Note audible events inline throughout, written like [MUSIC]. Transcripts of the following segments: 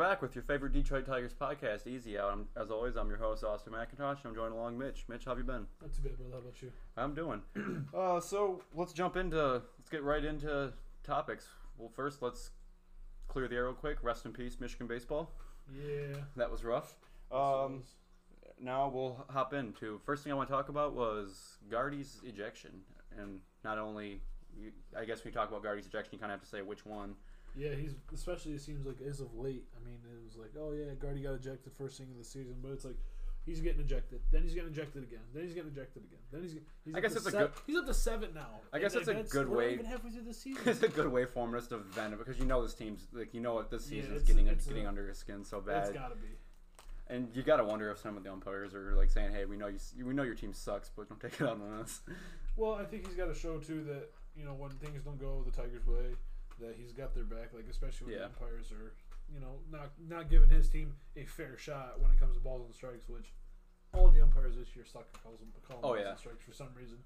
back with your favorite Detroit Tigers podcast, Easy Out. I'm, as always, I'm your host, Austin McIntosh, and I'm joined along Mitch. Mitch, how have you been? Not too bad, brother. How about you? I'm doing. [CLEARS THROAT] uh, so let's jump into, let's get right into topics. Well, first, let's clear the air real quick. Rest in peace, Michigan baseball. Yeah. That was rough. Um, now we'll hop into first thing I want to talk about was Gardy's ejection, and not only, I guess when you talk about Gardy's ejection, you kind of have to say which one. Yeah, he's especially it seems like as of late. I mean, it was like, oh yeah, Gardy got ejected first thing of the season, but it's like he's getting ejected, then he's getting ejected again, then he's getting ejected again, then he's. he's I up guess to it's a seven- good- He's up to seven now. I guess And, it's a good way- Even halfway through the [LAUGHS] season. it's a good way for him just to vent it because you know this team's like you know what this Yeah, season's it's- getting it's getting a- under his skin so It's bad, gotta be. and you gotta wonder if some of the umpires are like saying, "Hey, we know you, we know your team sucks, but don't take it out on us." Well, I think he's got to show too that you know when things don't go the Tigers' way, that he's got their back. Like especially when Yeah. the umpires are, you know, not not giving his team a fair shot when it comes to balls and strikes, which all the umpires this year suck at calls them calling Oh, balls yeah. and strikes for some reason.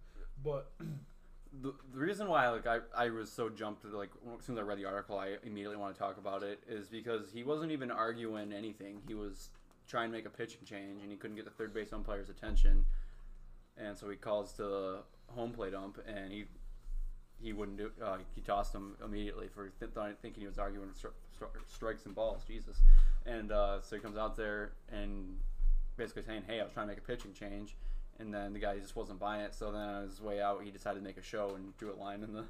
But [CLEARS THROAT] the, the reason why like I, I was so jumped like as soon as I read the article I immediately want to talk about it is because he wasn't even arguing anything he was trying to make a pitching change and he couldn't get the third base umpire's attention and so he calls to the home plate ump and he he wouldn't do uh, he tossed him immediately for th- th- thinking he was arguing stri- stri- strikes and balls Jesus and uh, so he comes out there and basically saying hey I was trying to make a pitching change and then the guy just wasn't buying it. So then on his way out, he decided to make a show and drew a line in the. in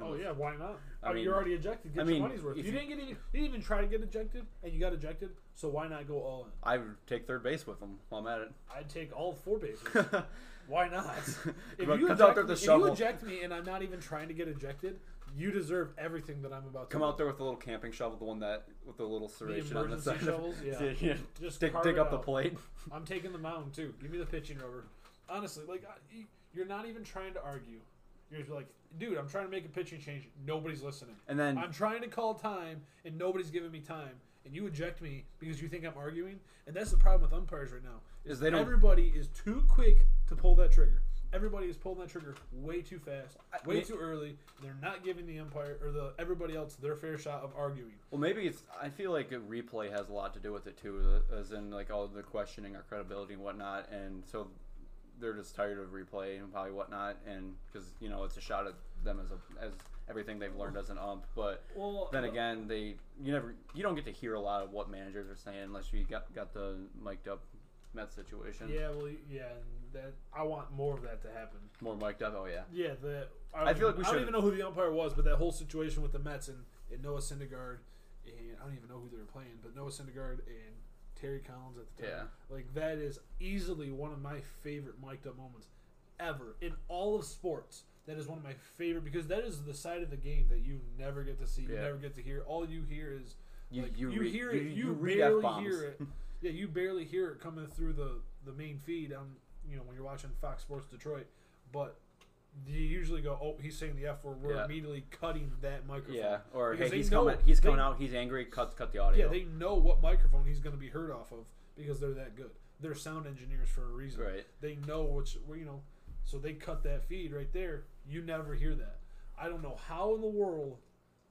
oh the- yeah, why not? I I mean, mean- you're already ejected. Get I your mean, money's worth. You you- didn't get any, you didn't even try to get ejected, and you got ejected. So why not go all in? I would take third base with him while I'm at it. I'd take all four bases. [LAUGHS] Why not? [LAUGHS] If you, out eject me, if you eject me and I'm not even trying to get ejected, you deserve everything that I'm about to Come do. out there with the little camping shovel, the one that with the little serration on the side. shovels? [LAUGHS] Yeah. yeah. Just Dig, dig up the plate. I'm taking the mound too. Give me the pitching rubber. Honestly, like you- you're not even trying to argue. You're just like, dude, I'm trying to make a pitching change. Nobody's listening. And then I'm trying to call time and nobody's giving me time. And you eject me because you think I'm arguing. And that's the problem with umpires right now. Is they don't- everybody is too quick to pull that trigger. Everybody is pulling that trigger way too fast, way too early. They're not giving the umpire or the everybody else their fair shot of arguing. Well, maybe it's. I feel like a replay has a lot to do with it too, as in like all the questioning our credibility and whatnot, and so they're just tired of replay and probably whatnot, and because you know it's a shot at them as a as everything they've learned as an ump. But Well, then uh, again, they you never you don't get to hear a lot of what managers are saying unless you got got the mic'd up Met situation. yeah, well, yeah, that I want more of that to happen. More mic'd up. Oh yeah. Yeah, the I, I feel like we I don't should- even know who the umpire was, but that whole situation with the Mets and, and Noah Syndergaard, and I don't even know who they were playing, but Noah Syndergaard and Terry Collins at the time. Yeah. Like that is easily one of my favorite mic'd up moments ever in all of sports. That is one of my favorite because that is the side of the game that you never get to see, you Yeah. never get to hear. All you hear is You like, you, you read, hear you, it, you, you read barely F-bombs. hear it. [LAUGHS] Yeah, you barely hear it coming through the the main feed on you know when you're watching Fox Sports Detroit, but you usually go, oh, he's saying the F word. We're Yeah. immediately cutting that microphone. Yeah, or hey, he's know- coming. He's they- coming out. He's angry. Cut cut the audio. Yeah, they know what microphone he's going to be heard off of because they're that good. They're sound engineers for a reason. right. They know which, you know, so they cut that feed right there. You never hear that. I don't know how in the world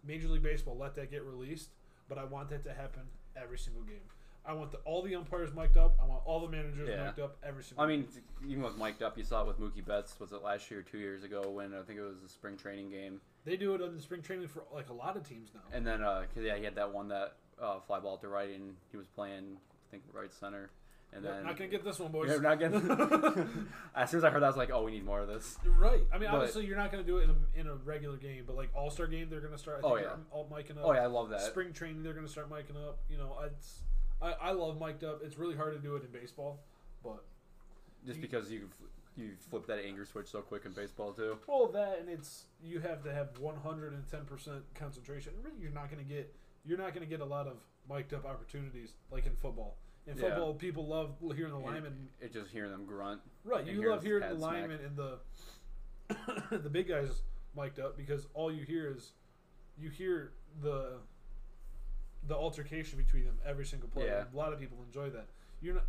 Major League Baseball let that get released, but I want that to happen every single game. I want the, all the umpires mic'd up. I want all the managers Yeah. mic'd up every single. I mean, even with mic'd up, you saw it with Mookie Betts. Was it last year, or two years ago, when I think it was a spring training game, they do it on the spring training for like a lot of teams now. and then uh, cause yeah, he had that one that uh, fly ball to right, and he was playing, I think, right center, and then not gonna get this one, boys. Yeah, not getting. [LAUGHS] [LAUGHS] as soon as I heard that, I was like, "Oh, we need more of this." Right. I mean, But- obviously, you're not going to do it in a, in a regular game, but like All Star game, they're going to start. I think Oh, yeah. they're all micing up. Oh yeah, I love that. Spring training, they're going to start micing up. You know, it's I, I love mic'd up. It's really hard to do it in baseball, but Just because you you flip that anger switch so quick in baseball too. well, that and it's you have to have 110 percent concentration. Really, you're not going to get you're not going to get a lot of mic'd up opportunities like in football. In Yeah. football, people love hearing the It- linemen. It, just hearing them grunt. Right, you hear love hearing the smack. linemen and the [COUGHS] the big guys mic'd up because all you hear is you hear the the altercation between them every single play. Yeah. A lot of people enjoy that. You're not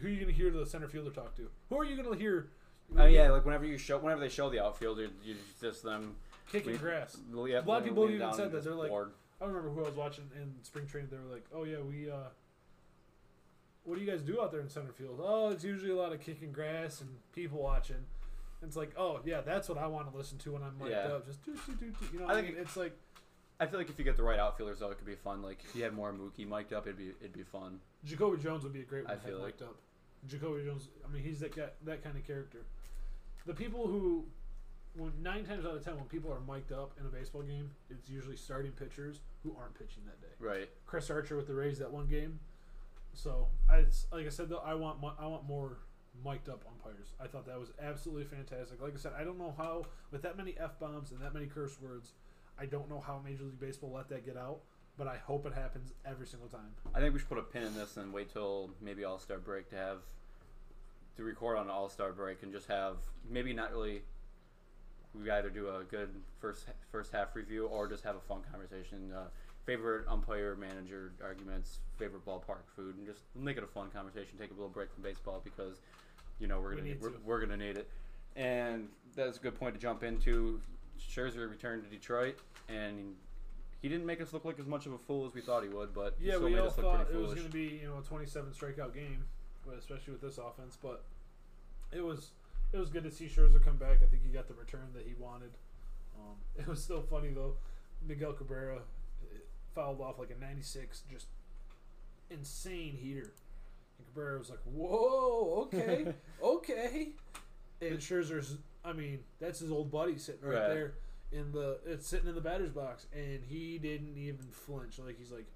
who are you going to hear the center fielder talk to? Who are you going to hear? Oh yeah, like whenever you show, whenever they show the outfielder, you just them kicking grass. A lot of people even said and that. They're like, bored. I don't remember who I was watching in spring training. They were like, "Oh yeah, we uh, what do you guys do out there in center field? Oh, it's usually a lot of kicking grass and people watching." It's like, oh yeah, that's what I want to listen to when I'm mic'd Yeah. up. Just do do do do. You know, I I think mean, it's like I feel like if you get the right outfielders, though, it could be fun. Like if you had more Mookie mic'd up, it'd be it'd be fun. Jacoby Jones would be a great one I feel mic'd up. Jacoby Jones, I mean, he's that guy, that kind of character. The people who, when nine times out of ten, when people are mic'd up in a baseball game, it's usually starting pitchers who aren't pitching that day. Right. Chris Archer with the Rays that one game. So I, it's, like I said though, I want I want more mic'd up umpires. I thought that was absolutely fantastic. Like I said, I don't know how with that many f bombs and that many curse words, I don't know how Major League Baseball let that get out. But I hope it happens every single time. I think we should put a pin in this and wait till maybe All Star break to have to record on All Star break and just have maybe not really. We either do a good first first half review or just have a fun conversation. Uh, favorite umpire manager arguments, favorite ballpark food, and just make it a fun conversation. Take a little break from baseball because you know we're gonna need we're, to. we're gonna need it. And that's a good point to jump into. Scherzer returned to Detroit and. He didn't make us look like as much of a fool as we thought he would, but he Yeah, still we all thought it was going to be you know a 27 strikeout game, but especially with this offense. But it was it was good to see Scherzer come back. I think he got the return that he wanted. Um, [LAUGHS] it was still funny though. Miguel Cabrera uh, fouled off like a 96, just insane heater. And Cabrera was like, "Whoa, okay, [LAUGHS] okay." And Scherzer's, I mean, that's his old buddy sitting right, Right. there in the, it's sitting in the batter's box, and he didn't even flinch. Like he's like,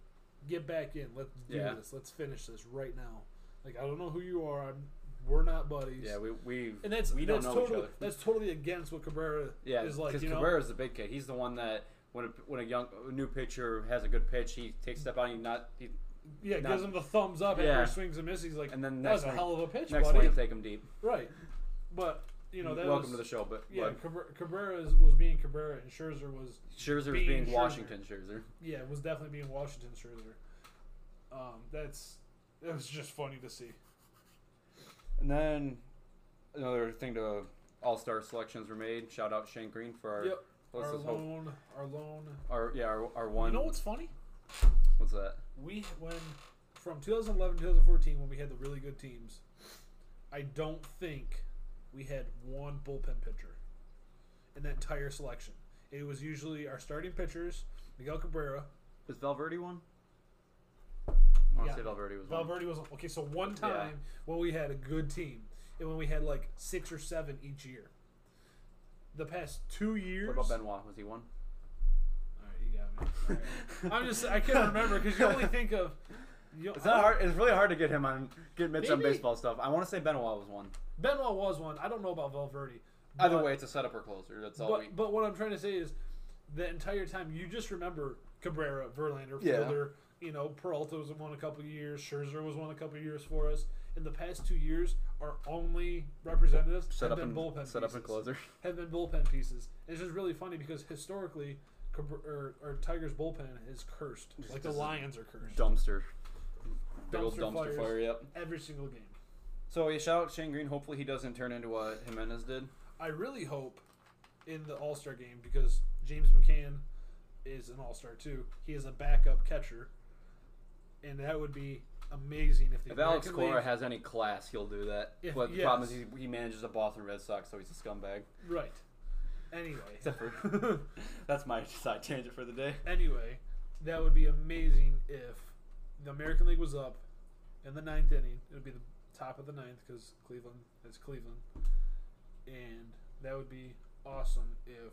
"Get back in, let's do Yeah. this, let's finish this right now." Like I don't know who you are, I'm, we're not buddies. Yeah, we we and that's we don't that's know totally each other. that's totally against what Cabrera yeah, is like. because know, Cabrera's the big kid. He's the one that when a, when a young a new pitcher has a good pitch, he takes a step out. And he not he, yeah, not- gives him the thumbs up Yeah. after he swings and misses. He's like, and then that was a hell of a pitch, next buddy. one take him deep. Right, but you know that welcome was, to the show. But Yeah, Cabrera, was being Cabrera, and Scherzer was Scherzer was being being Scherzer. Washington Scherzer. yeah was definitely being Washington Scherzer. Um, that's it was just funny to see. And then another thing to All Star selections were made. Shout out Shane Greene for our Yep, our hope- our loan. our yeah our, our one. You know what's funny? what's that? We when from 2011 2014 when we had the really good teams, I don't think we had one bullpen pitcher in that entire selection. It was usually our starting pitchers, Miguel Cabrera. Was Valverde one? I want to say Valverde was one. Valverde was okay. So one time when we had a good team, and when we had like six or seven each year. The past two years. What about Benoit? Was he one? All right, you got me. All right. I'm just I can't remember because you only think of. You, It's not hard. It's really hard to get him on get Mitch on baseball stuff. I want to say Benoit was one. Benoit was one. I don't know about Valverde. Either way, it's a setup or closer. That's all But we. but what I'm trying to say is, the entire time you just remember Cabrera, Verlander, Yeah. You know, Peralta was one a couple of years. Scherzer was one a couple of years for us. In the past two years, our only representatives Set have up been and bullpen set up pieces. and closer. [LAUGHS] Have been bullpen pieces. And it's just really funny because historically, or, or Tigers bullpen is cursed. Like the Lions are cursed. Dumpster. Big old Dumpster dumpster fire. Yep. Every single game. So yeah, shout out Shane Greene. Hopefully he doesn't turn into what Jimenez did. I really hope in the All Star game because James McCann is an All Star too. He is a backup catcher, and that would be amazing if the If Alex American Cora League- has any class, he'll do that. If- but the problem is he, he manages the Boston Red Sox, so he's a scumbag. right. Anyway, [LAUGHS] Except for [LAUGHS] that's my side tangent for the day. anyway, that would be amazing if the American League was up in the ninth inning. It would be the top of the ninth because Cleveland is Cleveland, and that would be awesome if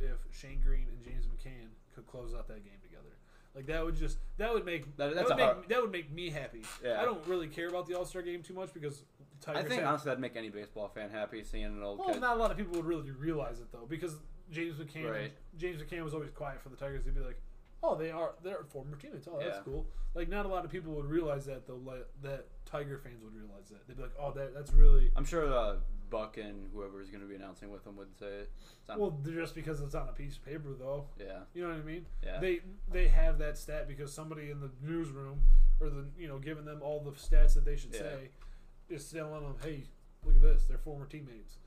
if Shane Greene and James McCann could close out that game together. Like that would just that would make That- that, would make hard- that would make me happy. Yeah. I don't really care about the All Star game too much because the I think have, honestly that'd make any baseball fan happy seeing an old well, kid. not a lot of people would really realize it though because James McCann Right. James McCann was always quiet for the Tigers. He'd be like, "Oh, they are they're former teammates. Oh, that's Yeah. cool." Like not a lot of people would realize that though. Like that Tiger fans would realize that. They'd be like, "Oh, that that's really." I'm sure uh, Buck and whoever is going to be announcing with them would say it. Well, just because it's on a piece of paper, though, yeah, you know what I mean. yeah. They they have that stat because somebody in the newsroom or the you know giving them all the stats that they should Yeah. say is telling them, "Hey, look at this. They're former teammates."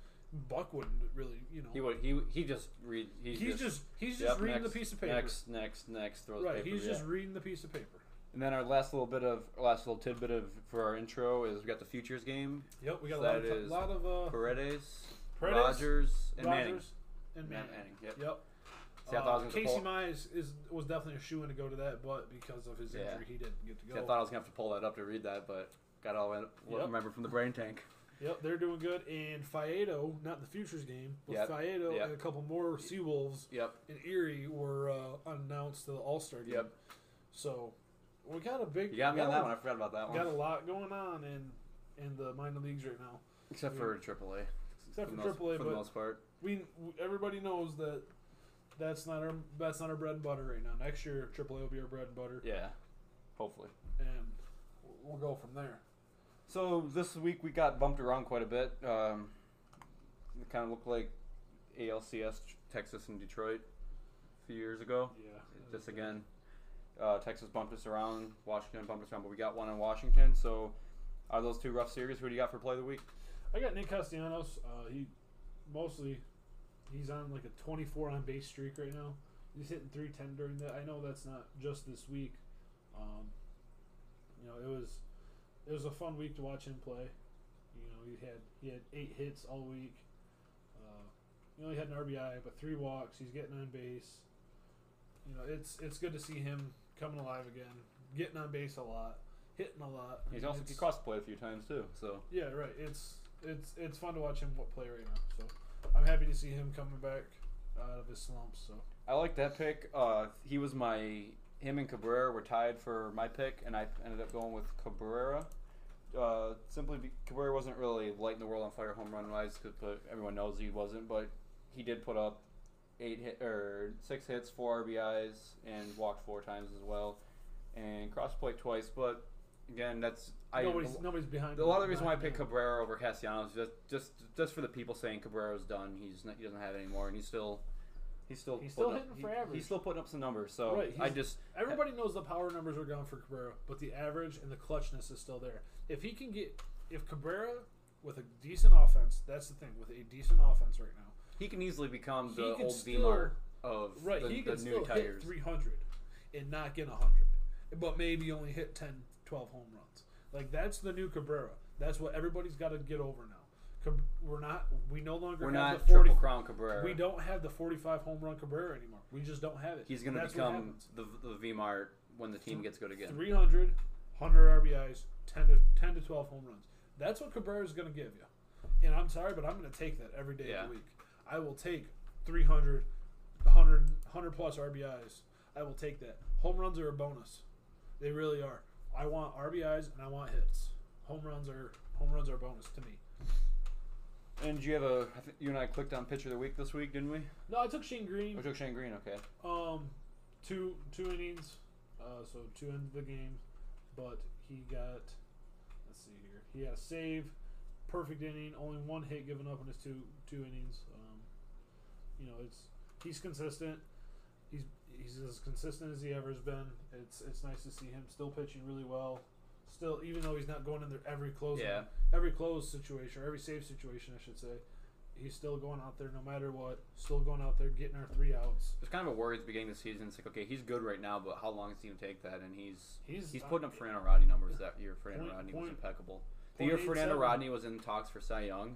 Buck wouldn't really, you know. He would. He he just read. He's, he's just, just he's yep, just reading next, the piece of paper. Next, next, next. Throws right. paper, he's yeah. just reading the piece of paper. And then our last little bit of last little tidbit of for our intro is we got the futures game. Yep. We got a lot of, that lot of uh, Paredes, Paredes, Rogers, and Manning. And Manning. Manning. Yep. Yep. See, I thought I Uh, was gonna Casey pull- Mize is was definitely a shoe in to go to that, but because of his Yeah. injury, he didn't get to go. See, I thought I was gonna have to pull that up to read that, but got all that Yep. remember from the brain tank. Yep, they're doing good. And Faedo, not the futures game, but Yep. Faedo Yep. and a couple more Seawolves Yep. and Erie were uh, announced to the All Star game. Yep. So we got a big. You got me we on got that a- one. I forgot about that one. Got a lot going on in in the minor leagues right now, Except for AAA. except the for most- AAA. for the most part. we everybody knows that that's not our that's not our bread and butter right now. Next year, AAA will be our bread and butter, Yeah. Hopefully. and we'll go from there. So this week we got bumped around quite a bit. Um, it kind of looked like ALCS Texas and Detroit a few years ago. Yeah. Just again, uh, Texas bumped us around, Washington bumped us around, but we got one in Washington. So are those two rough series, who do you got for play of the week? I got Nick Castellanos. Uh, he mostly he's on like a 24 on base streak right now. He's hitting 310 during that. I know that's not just this week. Um, you know, it was it was a fun week to watch him play. You know, he had he had eight hits all week. Uh, he only had an RBI, but three walks. He's getting on base. You know, it's it's good to see him coming alive again, getting on base a lot, hitting a lot. I He's mean, also he crossed play a few times too. So yeah, right. It's it's it's fun to watch him play right now. So I'm happy to see him coming back out of his slumps. So I like that pick. Uh, he was my him and Cabrera were tied for my pick, and I ended up going with Cabrera. Uh, simply, be, Cabrera wasn't really lighting the world on fire home run wise, but everyone knows he wasn't. But he did put up eight hit or six hits, four RBIs, and walked four times as well, and crossed plate twice. But again, that's I. nobody's nobody's behind. a lot of the reason why I picked. Cabrera over Castellanos is just just just for the people saying Cabrera's done. He's not, he doesn't have it anymore, and he's still he's still He's still putting up- hitting for he- average. He's still putting up some numbers. So Right, I just Everybody knows the power numbers are gone for Cabrera, but the average and the clutchness is still there. If he can get, if Cabrera with a decent offense, that's the thing with a decent offense right now. he can easily become the old still- of Right, the, he can new still tires. hit 300 and not get 100, but maybe only hit 10, 12 home runs. Like that's the new Cabrera. That's what everybody's got to get over now. We're not. We no longer We're have not the 40, triple crown Cabrera. We don't have the 45 home run Cabrera anymore. We just don't have it. He's going to become the the Vmart when the team gets good again. 300, 100 RBIs, 10 to 10 to 12 home runs. That's what Cabrera is going to give you. And I'm sorry, but I'm going to take that every day Yeah. of the week. I will take 300, 100, 100 plus RBIs. I will take that. Home runs are a bonus. They really are. I want RBIs and I want hits. Home runs are home runs are a bonus to me. And you have a I think you and I clicked on pitcher of the week this week, didn't we? No, I took Shane Greene. We took Shane Greene. Okay. Um, two two innings, uh, so two ends of the game, but he got. Let's see here. He had a save, perfect inning, only one hit given up in his two two innings. Um, you know, it's he's consistent. He's he's as consistent as he ever has been. It's it's nice to see him still pitching really well. Still, even though he's not going in there every close, Yeah. every close situation or every save situation, I should say, he's still going out there no matter what. Still going out there getting our three outs. It's kind of a worry at the beginning of the season. It's like, okay, he's good right now, but how long is he going to take that? And he's He's he's uh, putting up Fernando Rodney numbers that year. Fernando Point- Rodney was impeccable. The year Fernando Rodney was in talks for Cy Young,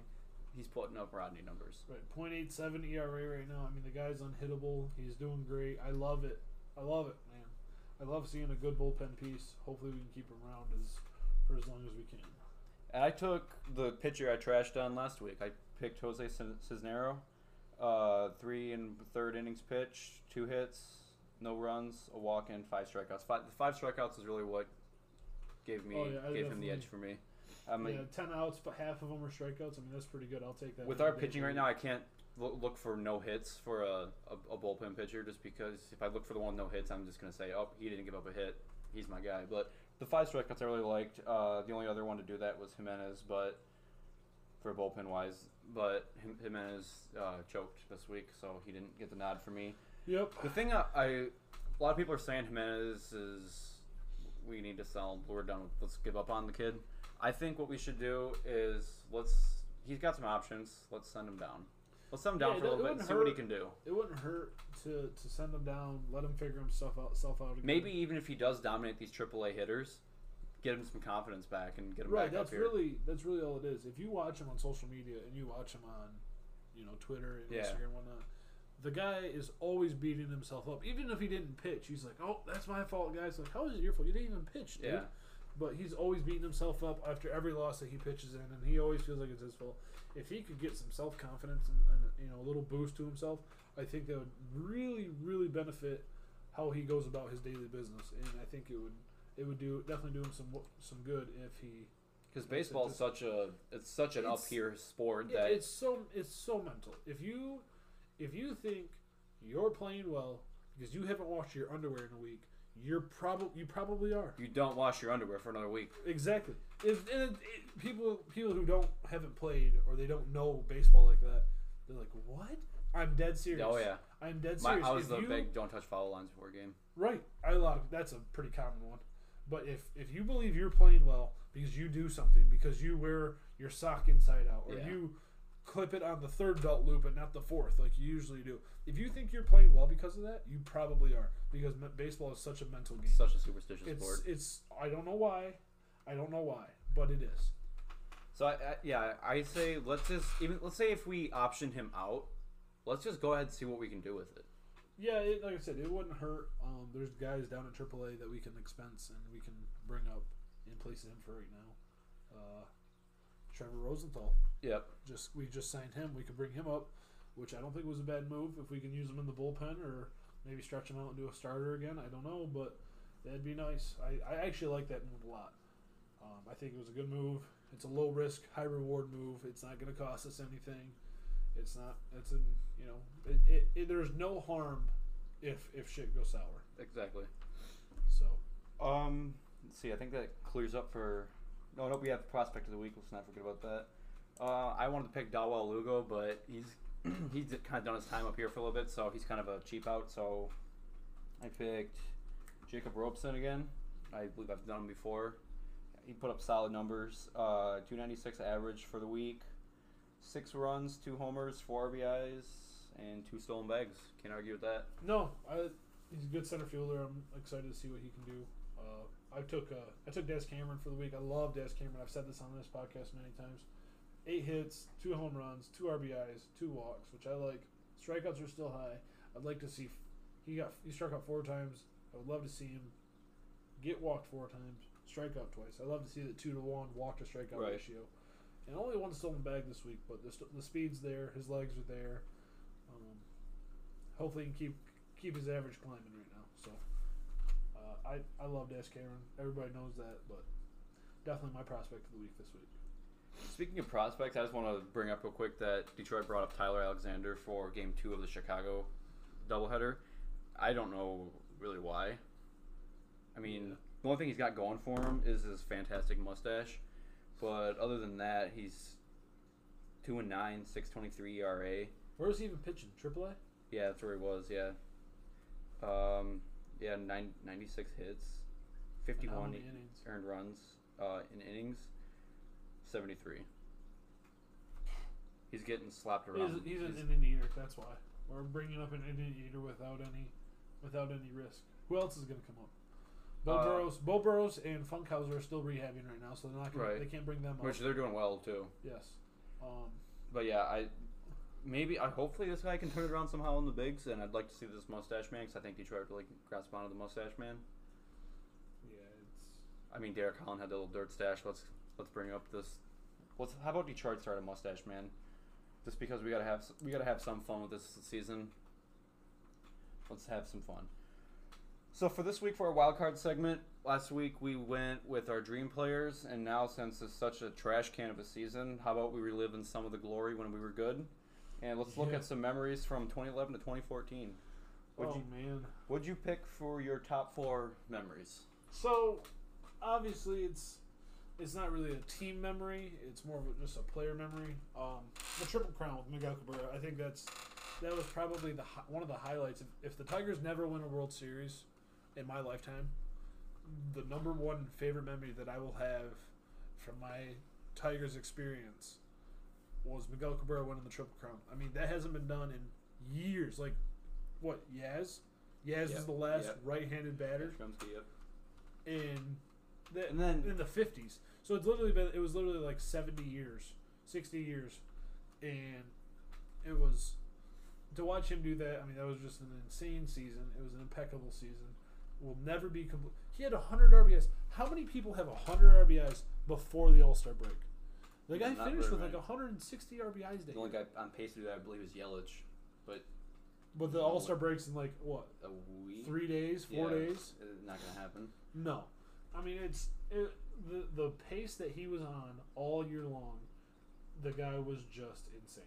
he's putting up Rodney numbers. Right, 0.87 ERA right now. I mean, the guy's unhittable. He's doing great. I love it. I love it. I love seeing a good bullpen piece. Hopefully, we can keep him around as for as long as we can. And I took the pitcher I trashed on last week. I picked Jose Cisnero. Uh, three and third innings pitch, two hits, no runs, a walk in, five strikeouts. Five, the five strikeouts is really what gave me Oh, yeah, gave him the edge for me. I mean, yeah, 10 outs, but half of them are strikeouts. I mean, that's pretty good. I'll take that. with our pitching right now. I can't look, for no hits for a, a, a bullpen pitcher just because if I look for the one no hits, I'm just gonna say, oh, he didn't give up a hit. He's my guy. But the five strikeouts I really liked. Uh, the only other one to do that was Jimenez, but for bullpen wise, but Jim- Jimenez uh, choked this week, so he didn't get the nod for me. Yep. The thing I, I a lot of people are saying Jimenez is we need to sell. him. We're done. With, let's give up on the kid. I think what we should do is let's he's got some options. Let's send him down. Let's send him down yeah, for a little bit and see hurt. what he can do. It wouldn't hurt to, to send him down, let him figure himself out, self out again. Maybe even if he does dominate these AAA hitters, get him some confidence back and get him right, back that's really that's really all it is. If you watch him on social media and you watch him on, you know, Twitter and yeah. Instagram and whatnot, the guy is always beating himself up. Even if he didn't pitch, he's like, "Oh, that's my fault, guys." Like, how is it your fault? You didn't even pitch, dude. Yeah. But he's always beating himself up after every loss that he pitches in, and he always feels like it's his fault. If he could get some self confidence and, and you know a little boost to himself, I think that would really, really benefit how he goes about his daily business, and I think it would it would do definitely do him some some good if he because baseball is such a it's such an up here sport that it's so it's so mental. If you if you think you're playing well because you haven't washed your underwear in a week, you're probably you probably are. You don't wash your underwear for another week. Exactly. If, and it, it, people people who don't haven't played or they don't know baseball like that, they're like, "What? I'm dead serious." Oh yeah. I'm dead serious. My, I was if the you, big don't touch foul lines before game. Right. I a lot of that's a pretty common one. But if if you believe you're playing well because you do something because you wear your sock inside out or yeah. you clip it on the third belt loop and not the fourth like you usually do. If you think you're playing well because of that, you probably are because baseball is such a mental game. Such a superstitious it's, sport. It's I don't know why, I don't know why, but it is. So I, I, yeah, I say let's just even let's say if we option him out, let's just go ahead and see what we can do with it. Yeah, it, like I said, it wouldn't hurt. Um, there's guys down at AAA that we can expense and we can bring up in place of him for right now. Uh, Trevor Rosenthal. Yep. Just we just signed him. We could bring him up, which I don't think was a bad move. If we can use him in the bullpen or maybe stretch him out and do a starter again, I don't know, but that'd be nice. I, I actually like that move a lot. Um, I think it was a good move. It's a low risk, high reward move. It's not going to cost us anything. It's not. It's a you know. It, it, it, there's no harm if if shit goes sour. Exactly. So. Um. Let's see. I think that clears up for no, no, we have the prospect of the week. Let's not forget about that. Uh, I wanted to pick Dawel Lugo, but he's [CLEARS THROAT] he's kind of done his time up here for a little bit, so he's kind of a cheap out. So I picked Jacob Robson again. I believe I've done him before. He put up solid numbers. Uh, 296 average for the week. Six runs, two homers, four RBIs, and two stolen bags. Can't argue with that. No, I, he's a good center fielder. I'm excited to see what he can do. Uh, I took uh, I took Daz Cameron for the week. I love Daz Cameron. I've said this on this podcast many times. Eight hits, two home runs, two RBIs, two walks, which I like. Strikeouts are still high. I'd like to see. He got he struck out four times. I would love to see him get walked four times, strike out twice. I love to see the two to one walk to strikeout right. ratio. And only one stolen bag this week, but the, the speed's there. His legs are there. Um, hopefully, he can keep keep his average climbing right now. So. I, I love Daz Cameron. Everybody knows that, but definitely my prospect of the week this week. Speaking of prospects, I just want to bring up real quick that Detroit brought up Tyler Alexander for Game Two of the Chicago doubleheader. I don't know really why. I mean, yeah. the only thing he's got going for him is his fantastic mustache, but other than that, he's two and nine, six twenty three ERA. Where was he even pitching? AAA. Yeah, that's where he was. Yeah. Um, yeah, nine, 96 hits, 51 earned runs uh, in innings, 73. He's getting slapped around. He's, he's an inning eater. That's why we're bringing up an inning eater without any, without any risk. Who else is going to come up? Beau uh, Burrows, Beau Burrows, and Funkhouser are still rehabbing right now, so they're not. Gonna, right. They can't bring them. Up. Which up. they're doing well too. Yes. Um, but yeah, I maybe I hopefully this guy can turn it around somehow in the bigs, and I'd like to see this mustache man because I think Detroit really grasp onto the mustache man. Yeah, it's. I mean, Derek Holland had the little dirt stash. Let's let's bring up this. Let's how about Detroit start a mustache man? Just because we gotta have we gotta have some fun with this season. Let's have some fun. So for this week for our wild card segment, last week we went with our dream players, and now since it's such a trash can of a season, how about we relive in some of the glory when we were good? And let's look yeah. at some memories from 2011 to 2014. What'd oh you, man, what'd you pick for your top four memories? So, obviously, it's it's not really a team memory. It's more of a, just a player memory. Um, the Triple Crown with Miguel Cabrera. I think that's that was probably the one of the highlights. If, if the Tigers never win a World Series in my lifetime, the number one favorite memory that I will have from my Tigers experience was Miguel Cabrera winning the Triple Crown. I mean, that hasn't been done in years. Like, what Yaz? Yaz Yep, is the last yep. right-handed batter Yastrzemski, yep. in the, And then- in the fifties. So it's literally been it was literally like seventy years, sixty years, and it was to watch him do that. I mean, that was just an insane season. It was an impeccable season. Will never be complete. He had hundred RBIs. How many people have hundred RBIs before the All Star break? The guy Not finished very with like many. 160 RBIs that The only year. guy on pace to do that, I believe, is Yelich. But But the All Star breaks in like what a week, three days, four Yeah, days? it's not gonna happen. No, I mean it's it, the the pace that he was on all year long. The guy was just insane.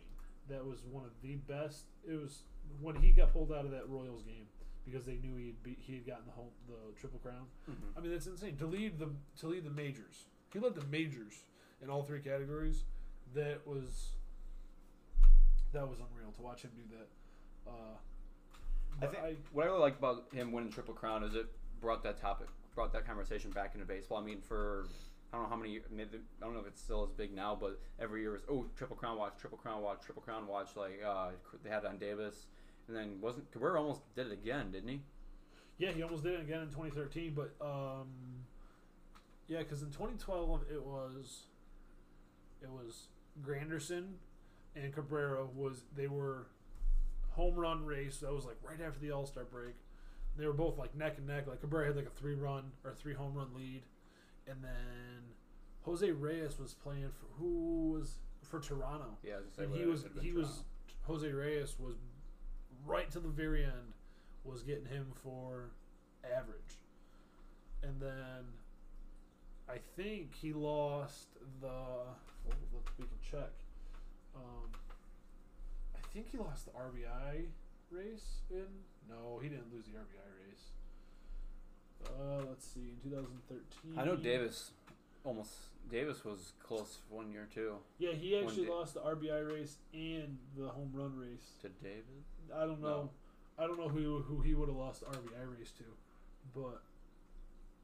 That was one of the best. It was when he got pulled out of that Royals game because they knew he had beat, he had gotten the home the triple crown. Mhm. I mean that's insane to lead the to lead the majors. He led the majors in all three categories. That was that was unreal to watch him do that. Uh, I think what I really like about him winning Triple Crown is it brought that topic, brought that conversation back into baseball. I mean, for I don't know how many, maybe, I don't know if it's still as big now, but every year was oh Triple Crown watch, Triple Crown watch, Triple Crown watch. Like uh, they had it on Davis, and then wasn't Cabrera almost did it again, didn't he? Yeah, he almost did it again in 2013, but um, yeah, because in 2012 it was it was Granderson and Cabrera was they were home run race. That was like right after the All Star break. They were both like neck and neck. Like Cabrera had like a three run or three home run lead, and then Jose Reyes was playing for who was for Toronto. Yeah, was And he was he was Jose Reyes was right to the very end was getting him for average, and then I think he lost the. Well, let's we can check. Um, I think he lost the RBI race in. No, he didn't lose the RBI race. Uh, let's see. In 2013, I know Davis almost Davis was close one year too Yeah, he actually da- lost the RBI race and the home run race. to David. I don't know. I don't know who who he would have lost the RBI race to, but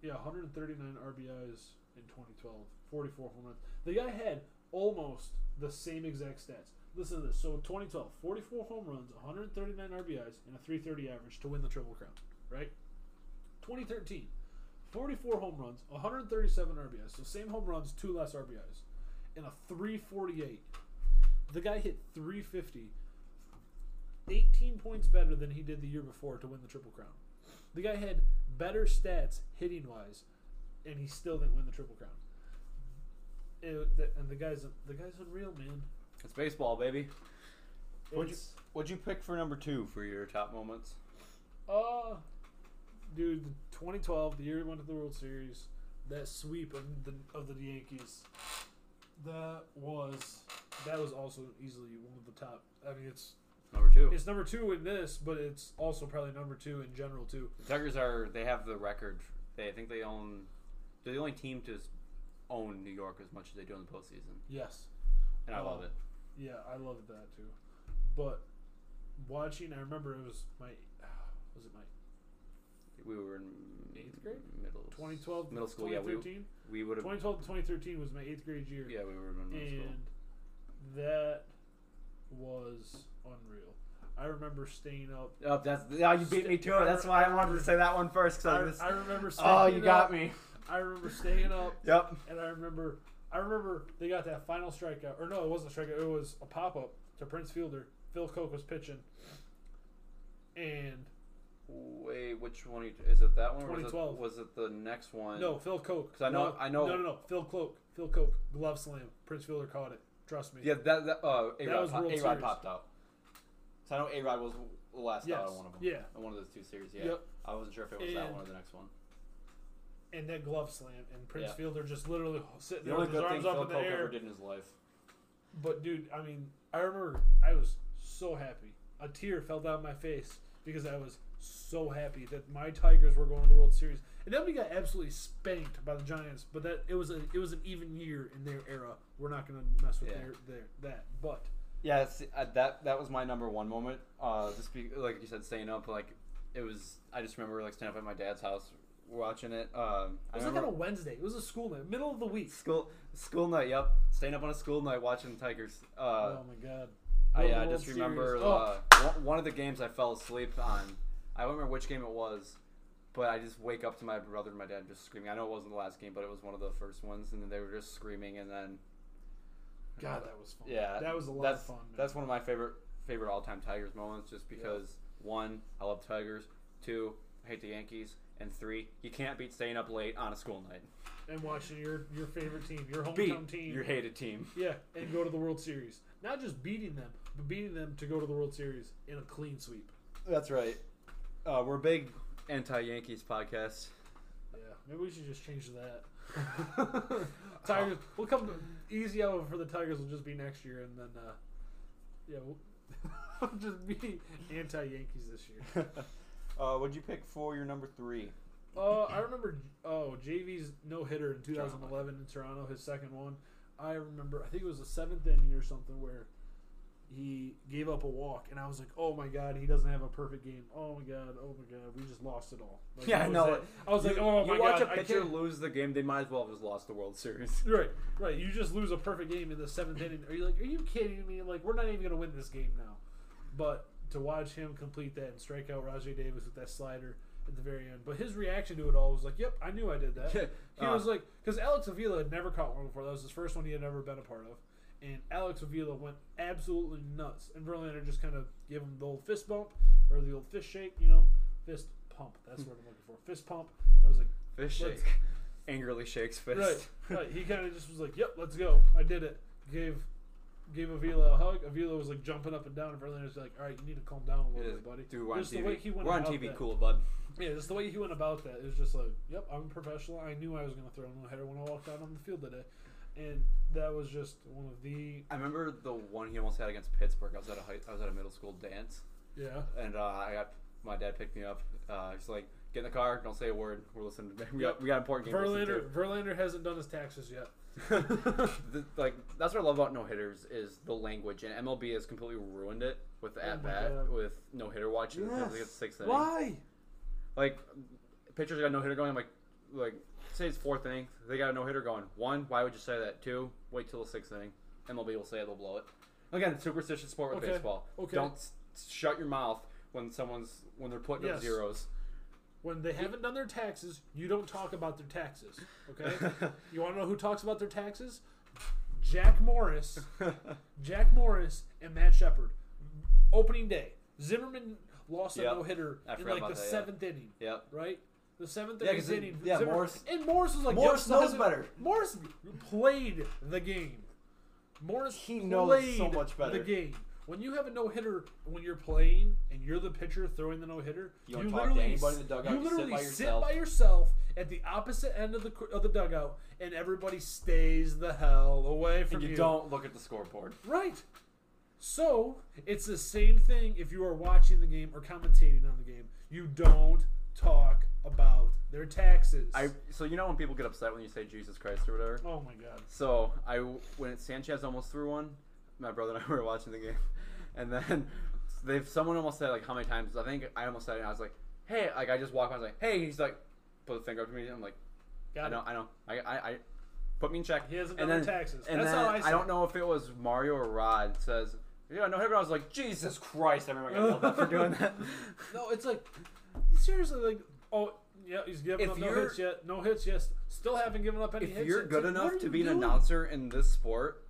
yeah, 139 RBIs in 2012, 44 home runs. The guy had almost the same exact stats. Listen to this. So 2012, 44 home runs, 139 RBIs, and a 330 average to win the Triple Crown. Right? 2013, 44 home runs, 137 RBIs. So same home runs, two less RBIs, and a 348. The guy hit 350 18 points better than he did the year before to win the Triple Crown. The guy had better stats hitting wise, and he still didn't win the Triple Crown. It- the- and the guy's the guy's unreal, man. It's baseball, baby. What'd you It's, What'd you pick for number two for your top moments? uh, dude, the 2012, the year we went to the World Series, that sweep of the of the Yankees, that was that was also easily one of the top. I mean, it's Number two. it's number two in this, but it's also probably number two in general too. The Tigers are they have the record. They I think they own. They're the only team to s- own New York as much as they do in the postseason, Yes. and I love Oh. it. Yeah, I loved that too. But watching, I remember it was my [SIGHS] was it my We were in Eighth grade? middle 2012 middle school. Yeah, we 2013 we would have 2012 to 2013 was my eighth grade year yeah we were in middle school. and that was unreal i remember staying up Oh, that's yeah. You beat me to it. That's why I wanted to say that one first. I, Cause I remember staying oh, you got me. I remember staying up [LAUGHS] Yep. and i remember i remember they got that final strikeout or no it wasn't a strikeout it was a pop-up to prince fielder phil coke was pitching and Wait, which one are you, is it? That one? Or was, it, 2012. was it the next one? No, Phil Coke. 'Cause I know- No, I know- No, no, no. Phil Coke. Phil Coke. Glove slam. Prince Fielder caught it. Trust me. Yeah, that that uh, A That Rod was A Rod popped out. So I know A Rod was the last Yes. out on one of them. Yeah. On one of those two series. Yeah. Yep. I wasn't sure if it was that one or the next one. And that glove slam, and Prince Yeah. Fielder just literally [LAUGHS] sitting The there only with his good thing arms up Phil in the Coke air. ever did in his life. But dude, I mean, I remember I was so happy. A tear fell down my face because I was so happy that my Tigers were going to the World Series. And then we got absolutely spanked by the Giants. But that it was a it was an even year in their era. We're not going to mess with Yeah. their, their that. But Yeah, it's, uh, that that was my number one moment. Uh, just be, like you said, staying up. Like it was. I just remember like standing up at my dad's house, watching it. Um, It was like on a Wednesday. It was a school night, middle of the week. school school night. Yep, staying up on a school night watching the Tigers. Uh, oh my god. I, I just remember Series. uh, one- of the games I fell asleep on. I don't remember which game it was, but I just wake up to my brother and my dad just screaming. I know it wasn't the last game, but it was one of the first ones, and then they were just screaming, and then God, that was fun. yeah, that was a lot that's, of fun. Man. That's one of my favorite favorite all time Tigers moments, just because one, I love Tigers. Two, I hate the Yankees, and three, you can't beat staying up late on a school night. and watching your your favorite team, your hometown Beat team, your hated team. yeah, and go to the World Series. Not just beating them, but beating them to go to the World Series in a clean sweep. That's right. Uh, we're a big anti Yankees podcast. Yeah, maybe we should just change that. [LAUGHS] Tigers, we'll come easy out for the Tigers. Will just be next year, and then uh, yeah, we'll [LAUGHS] just be anti Yankees this year. [LAUGHS] uh, what'd you pick for your number three? Uh, I remember oh JV's no hitter in 2011 in Toronto, his second one. I remember I think it was the seventh inning or something where he gave up a walk, and I was like, oh my god, he doesn't have a perfect game. Oh my god, oh my god, we just lost it all. Like, Yeah, I know. I was like, You- oh you my watch god, a I pitcher can't- lose the game, they might as well have just lost the World Series. [LAUGHS] Right, right. You just lose a perfect game in the seventh inning. Are you like, are you kidding me? Like, we're not even gonna win this game now. But to watch him complete that and strike out Rajai Davis with that slider at the very end, but his reaction to it all was like, "Yep, I knew I did that." [LAUGHS] He Uh, was like, because Alex Avila had never caught one before. That was his first one he had ever been a part of. And Alex Avila went absolutely nuts. And Verlander just kind of gave him the old fist bump or the old fist shake, you know, fist pump. That's what I'm looking for. Fist pump. And I was like, Fish Let's- shake. [LAUGHS] Angrily shakes fist. right, right. He kind of just was like, "Yep, let's go. I did it." Gave gave Avila a hug. Avila was like jumping up and down, and Verlander's like, "All right, you need to calm down a little bit, buddy." Dude, we're on Just the way he went we're on about TV, that. cool, bud. Yeah, just the way he went about that. It was just like, "Yep, I'm a professional. I knew I was going to throw a no hitter when I walked out on the field today," and that was just one of the I remember the one he almost had against Pittsburgh. I was at a high, I was at a middle school dance, yeah. and uh, I got my dad picked me up. Uh, he's like, "Get in the car. Don't say a word. We're listening. To, we got we got important game Verlander Verlander hasn't done his taxes yet. The, like that's what I love about no hitters is the language, and MLB has completely ruined it with Oh at bat God. with no hitter watching. Yes. Yes. sixth inning. Why? Like pitchers got no hitter going. I'm like, like say it's fourth inning, they got a no hitter going. One, why would you say that? Two, wait till the sixth inning. MLB will say it, they'll blow it. Again, superstitious sport with Okay, baseball. okay. Don't s- shut your mouth when someone's when they're putting up zeros. When they haven't done their taxes, you don't talk about their taxes. Okay. [LAUGHS] you want to know who talks about their taxes? Jack Morris. [LAUGHS] Jack Morris and Matt Shepard. Opening day. Zimmermann lost a Yep. no hitter in like the that, yeah. seventh inning, yep. right? The seventh Yeah, inning. yeah, Morris- and Morris was like, Morris knows better. Morris played the game. Morris He knows so much better. the game. When you have a no hitter, when you're playing and you're the pitcher throwing the no hitter, You don't talk to anybody in the dugout, You you sit literally by sit by yourself at the opposite end of the of the dugout, and everybody stays the hell away from And you, don't look at the scoreboard. Right. So it's the same thing if you are watching the game or commentating on the game. You don't talk about their taxes. I so you know when people get upset when you say Jesus Christ or whatever. oh my god. So I when Sanchez almost threw one, my brother and I [LAUGHS] were watching the game, and then [LAUGHS] they've someone almost said like how many times I think I almost said it. And I was like, hey, like I just walked by. I was like, hey, he's like, put a finger up to me. I'm like, Got I know, it. I know, I, I, I put me in check. He hasn't and done then, taxes. And That's then how I say don't know if it was Mario or Rod says. Yeah, no, I was like, Jesus Christ! I remember I got yelled at for doing that. [LAUGHS] No, it's like seriously like oh yeah, he's giving If up no hits yet. No hits yes. Still haven't given up any if hits. If you're good enough to be an doing? announcer in this sport,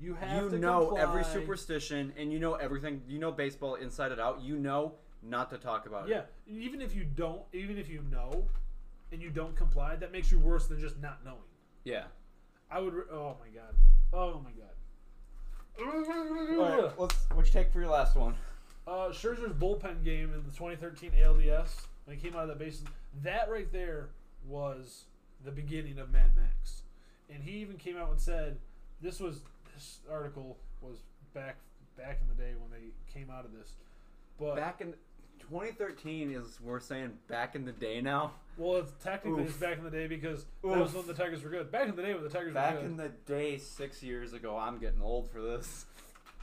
you have you to know comply. every superstition and you know everything. You know baseball inside and out. You know not to talk about it. Yeah, even if you don't, even if you know, and you don't comply, that makes you worse than just not knowing. Yeah. I would. Re- oh my god. Oh my god. All right, let's. What'd you take for your last one? Uh, Scherzer's bullpen game in the 2013 ALDS when he came out of that base, that right there was the beginning of Mad Max, and he even came out and said this was this article was back back in the day when they came out of this, but Back in 2013 is we're saying back in the day now. well, it's technically it's back in the day because that was when the Tigers were good. Back in the day when the Tigers Back were good. Back in the day, six years ago. I'm getting old for this.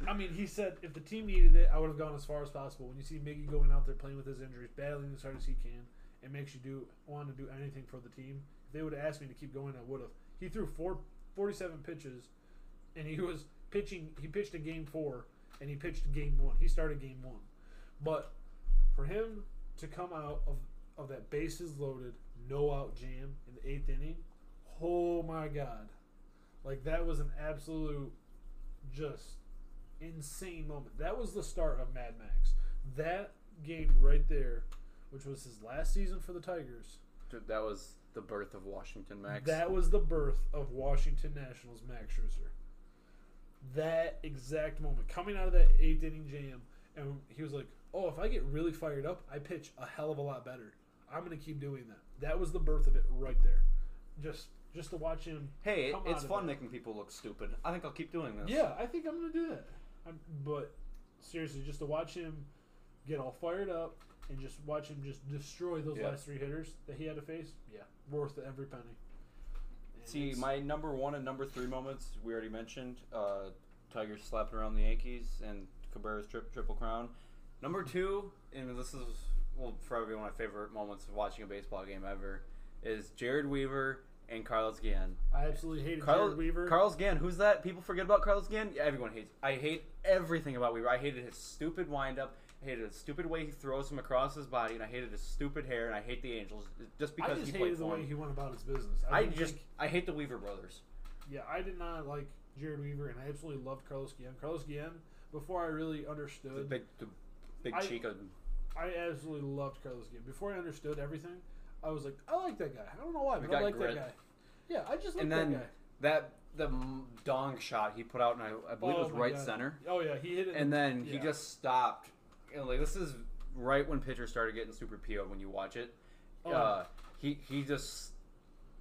I mean, he said if the team needed it, I would have gone as far as possible. When you see Miggy going out there playing with his injuries, battling as hard as he can, it makes you do want to do anything for the team. If they would have asked me to keep going, I would have. He threw four, 47 pitches, and he was pitching. He pitched in game four, and he pitched game one. He started game one, but for him to come out of of that bases loaded, no out jam in the eighth inning, oh my god, like that was an absolute just insane moment. That was the start of Mad Max. That game right there, which was his last season for the Tigers. Dude, that was the birth of Washington Max. That was the birth of Washington Nationals Max Scherzer. That exact moment, coming out of that eighth inning jam, and he was like, "Oh, if I get really fired up, I pitch a hell of a lot better. I'm gonna keep doing that." That was the birth of it right there. Just, just to watch him. hey, it's fun making people look stupid. I think I'll keep doing this. Yeah, I think I'm gonna do that. I'm, but seriously, just to watch him get all fired up and just watch him just destroy those Yeah. last three hitters that he had to face, yeah, worth every penny. And See, it's- my number one and number three moments we already mentioned. Uh, Tigers slapping around the Yankees and Cabrera's trip, triple crown. Number two, and this is well probably one of my favorite moments of watching a baseball game ever, is Jered Weaver and Carlos Guillen. I absolutely hated Carl, Jered Weaver. Carlos Gann, who's that? People forget about Carlos Gann. Everyone hates. I hate everything about Weaver. I hated his stupid windup. I hated the stupid way he throws him across his body, and I hated his stupid hair, and I hate the Angels just I because just he played hated the for way him. he went about his business. I, I didn't just think- I hate the Weaver brothers. yeah, I did not like Jered Weaver, and I absolutely loved Carlos Guillen. Carlos Guillen, before I really The understood, big, the big I-. I absolutely loved Carlos Guillen. Before I understood everything, I was like, I like that guy. I don't know why, but I got like grit. that guy. Yeah, I just like And that then guy. that the m- dong shot he put out, and I, I believe it Oh was my right God. center, Oh yeah, he hit it. and then he yeah. just stopped. Like this is right when pitchers started getting super PO'd when you watch it. Oh. Uh, he he just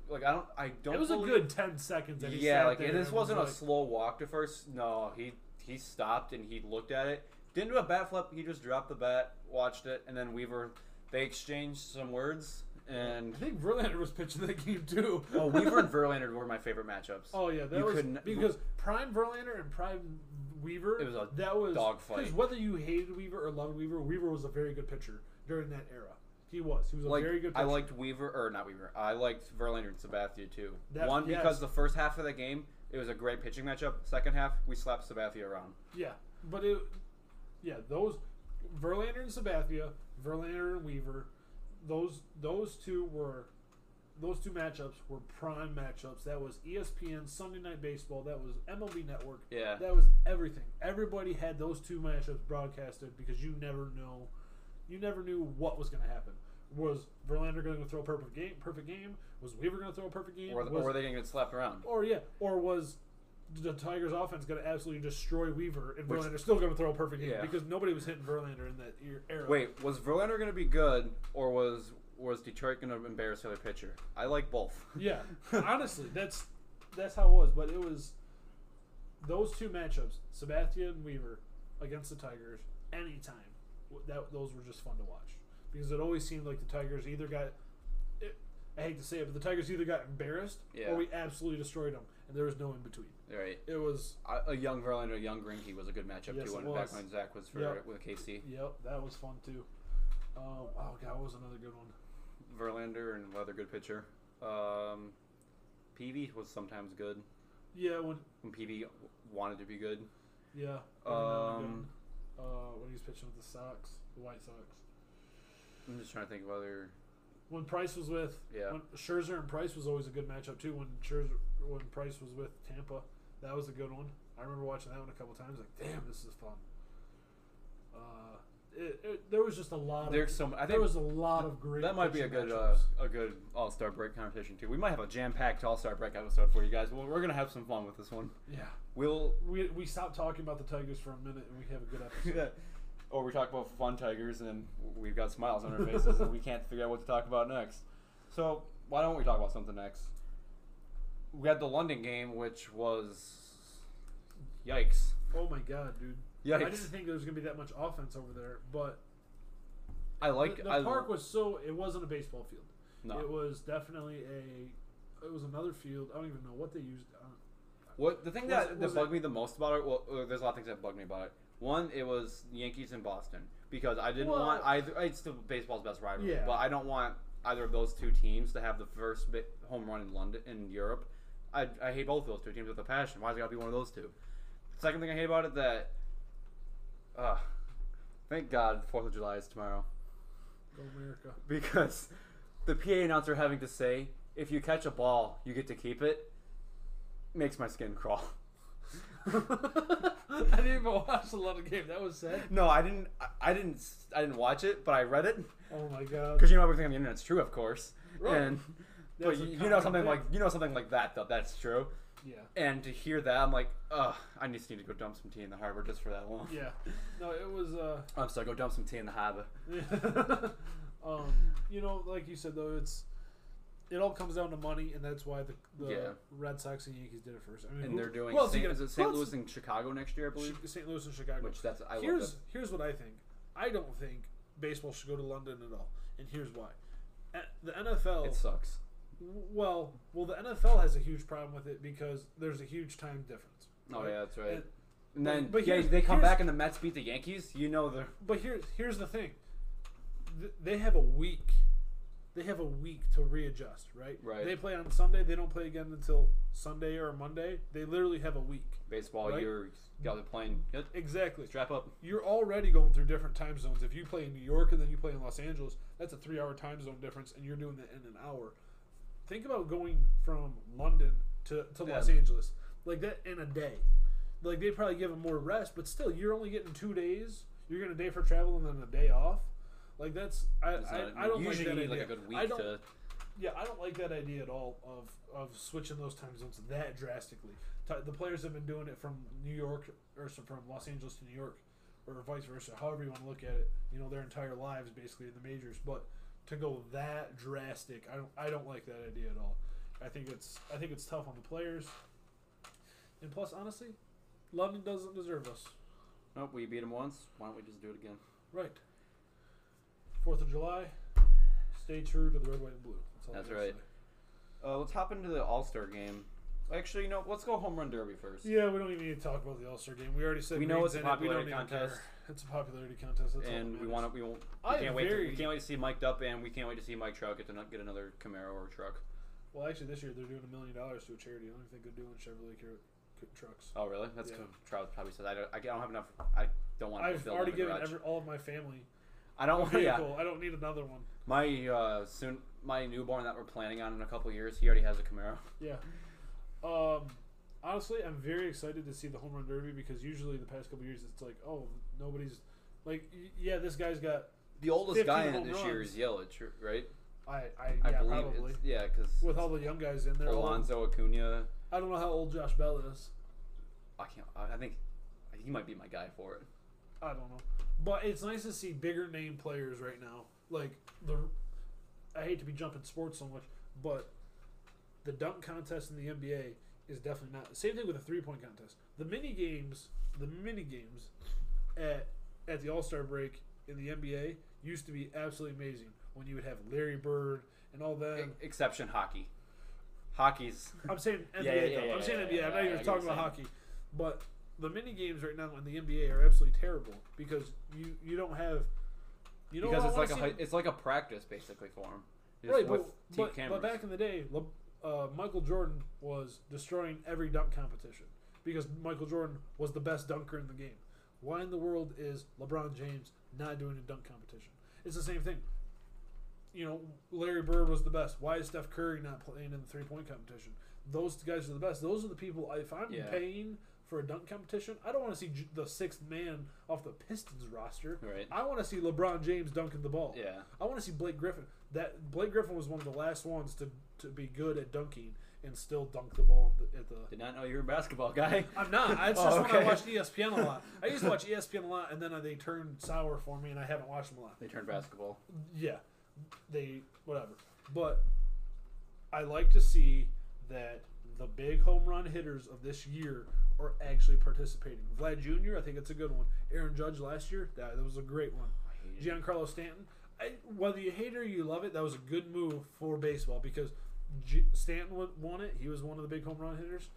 like I don't I don't. It was a good ten seconds. That he Yeah, like this was wasn't a slow walk to first. No, he he stopped and he looked at it. Didn't do a bat flip. He just dropped the bat, watched it, and then Weaver. They exchanged some words, and I think Verlander was pitching that game too. oh, Weaver and [LAUGHS] Verlander were my favorite matchups. Oh yeah, that You was because prime Verlander and prime Weaver. It was a that was dogfight. Because whether you hated Weaver or loved Weaver, Weaver was a very good pitcher during that era. He was. He was a like very good. Pitcher. I liked Weaver or not Weaver. I liked Verlander and Sabathia too. That- One yes. because the first half of the game it was a great pitching matchup. Second half we slapped Sabathia around. Yeah, but it. Yeah, those Verlander and Sabathia, Verlander and Weaver, those those two were. Those two matchups were prime matchups. That was ESPN Sunday Night Baseball. That was MLB Network. Yeah. That was everything. Everybody had those two matchups broadcasted because you never know, you never knew what was going to happen. Was Verlander going to throw a perfect game? Perfect game? Was Weaver going to throw a perfect game? Or, was, or were they gonna get slapped around? or yeah, or was the Tigers' offense going to absolutely destroy Weaver and Which- Verlander still going to throw a perfect game Yeah. because nobody was hitting Verlander in that era. Wait, was Verlander gonna be good or was was Detroit gonna embarrass the other pitcher? I like both. [LAUGHS] Yeah, [LAUGHS] honestly, that's that's how it was. But it was those two matchups, Sabathia and Weaver against the Tigers. Anytime, that those were just fun to watch because it always seemed like the Tigers either got. It, I hate to say it, but the Tigers either got embarrassed Yeah. or we absolutely destroyed them, and there was no in between. Right. It was A, a young Verlander, a young Greinke was a good matchup Yes, too. When, back was. when Zack was for Yep. with KC. yep, that was fun too. Um, oh god, what was another good one? Verlander and another good pitcher. Um, Peavy was sometimes good Yeah, when when Peavy wanted to be good. yeah, every now and again. Um, uh, when he was pitching with the Sox, the White Sox. I'm just trying to think of other. when Price was with Yeah. when Scherzer and Price was always a good matchup too. When Scherzer when Price was with Tampa, that was a good one. I remember watching that one a couple times. Like, damn, this is fun. Uh, it, it, there was just a lot. There's of, some. I there was a lot of great. that might be a good uh, a good All Star break competition too. We might have a jam packed All Star break episode for you guys. Well, we're gonna have some fun with this one. yeah, We'll we we stopped talking about the Tigers for a minute and we have a good episode. [LAUGHS] or we talk about fun tigers and we've got smiles on our faces and we can't figure out what to talk about next. So why don't we talk about something next? We had the London game, which was yikes. Oh my god, dude! Yikes. I didn't think there was gonna be that much offense over there, but I like the, the I, park was so it wasn't a baseball field. no. It was definitely a. It was another field. I don't even know what they used. What the thing Was that, that bugged it- me the most about it? Well, uh, there's a lot of things that bugged me about it. One, it was Yankees and Boston because I didn't Well- want either. It's still baseball's best rivalry, Yeah. but I don't want either of those two teams to have the first home run in London in Europe. I, I hate both of those two teams with a passion. Why Why's it got to be one of those two? Second thing I hate about it that, uh, thank God Fourth of July is tomorrow Go America. because the PA announcer having to say if you catch a ball you get to keep it makes my skin crawl. [LAUGHS] I didn't even watch the London game. That was sad. No, I didn't. I- I didn't. I didn't watch it, but I read it Oh my god. because you know everything on the internet's true, of course. Right. And but That's a you, you know something thing. like you know something like that though. That's true. Yeah. And to hear that, I'm like, ugh, I just need to go dump some tea in the harbor just for that alone. Yeah. No, it was. uh [LAUGHS] I'm sorry, go dump some tea in the harbor. [LAUGHS] um, you know, like you said though, it's it all comes down to money, and that's why the, the Yeah. Red Sox and Yankees did it first. I mean, And who- they're doing. you St. is it St. Louis and Chicago next year, I believe? St. Louis and Chicago. Which that's I here's that. here's what I think. I don't think baseball should go to London at all, and here's why. The NFL. It sucks. Well, well, the NFL has a huge problem with it because there's a huge time difference. Oh right? yeah, that's right. And- And then but yeah, here's- they come back and the Mets beat the Yankees. You know they're But here's here's the thing. Th- They have a week. They have a week to readjust, right? Right. They play on Sunday. They don't play again until Sunday or Monday. They literally have a week. baseball. Right? You're got the playing. Good. Exactly. Strap up. You're already going through different time zones. If you play in New York and then you play in Los Angeles, that's a three-hour time zone difference, and you're doing that in an hour. Think about going from London to, to Los Angeles like that in a day. Like they probably give them more rest, but still, you're only getting two days. You're getting a day for travel and then a day off. Like that's I, I, not- I don't usually like that idea. like a good week I don't, to. yeah, I don't like that idea at all of of switching those time zones that drastically. The players have been doing it from New York or from Los Angeles to New York, or vice versa. However you want to look at it, you know, their entire lives basically in the majors. But to go that drastic, I don't I don't like that idea at all. I think it's I think it's tough on the players. And plus, honestly, London doesn't deserve us. Nope, we beat them once. Why don't we just do it again? Right. Fourth of July. Stay true to the red, white, and blue. That's, all I right. Uh, let's hop into the All Star game. Actually, you know, let's go home run derby first. Yeah, we don't even need to talk about the All Star game. We already said We know it's a in it. We don't even contest. care. It's a popularity contest. That's and we want to. We, won't, we I can't wait. To, we can't wait to see Mike up, and we can't wait to see Mike Trout get to not get another Camaro or truck. Well, actually, this year they're doing a million dollars to a charity. I don't think they're doing Chevrolet car- trucks. Oh, really? That's Yeah. Trout probably says I don't. I don't have enough. I don't want. to I've already given every, all of my family I don't want. Yeah. I don't need another one. my uh, soon my newborn that we're planning on in a couple years. He already has a Camaro. Yeah. Um, honestly, I'm very excited to see the home run derby because usually the past couple years it's like, oh, nobody's like, yeah, this guy's got. The oldest 15 guy in it this year is Yelich, right? I, I, I yeah, believe probably it's yeah, because with all the young guys in there. Alonzo Alonso Acuna. I don't know how old Josh Bell is. I can't. I I think he might be my guy for it. I don't know. But it's nice to see bigger name players right now. Like the I hate to be jumping sports so much, but the dunk contest in the NBA is definitely not same thing with the three point contest. The mini games the mini games at at the All Star break in the NBA used to be absolutely amazing when you would have Larry Bird and all that. Exception hockey. Hockey's [LAUGHS] I'm saying NBA Yeah, yeah, though. yeah, I'm saying yeah, NBA. I'm not even talking about hockey. But the mini games right now in the NBA are absolutely terrible because you you don't have you know because it's like a it's like a practice basically for? Just right, but, but, but back in the day, uh, Michael Jordan was destroying every dunk competition because Michael Jordan was the best dunker in the game. Why in the world is LeBron James not doing a dunk competition? It's the same thing. You know, Larry Bird was the best. Why is Steph Curry not playing in the three point competition? Those guys are the best. Those are the people. If I'm Yeah. paying for a dunk competition, I don't want to see the sixth man off the Pistons roster. Right. I want to see LeBron James dunking the ball. Yeah. I want to see Blake Griffin. That Blake Griffin was one of the last ones to, to be good at dunking and still dunk the ball the, at the. Did not know you were a basketball guy. [LAUGHS] I'm not. It's Oh, just when I okay. watched ESPN a lot. I used to watch [LAUGHS] ESPN a lot, and then they turned sour for me, and I haven't watched them a lot. They turned basketball. Yeah, they whatever. But I like to see that the big home run hitters of this year are actually participating. Vlad Jr. I think it's a good one. Aaron Judge last year, that, that was a great one. I hate it. Giancarlo Stanton. I, whether you hate it or you love it, that was a good move for baseball because G- Stanton won it. He was one of the big home run hitters.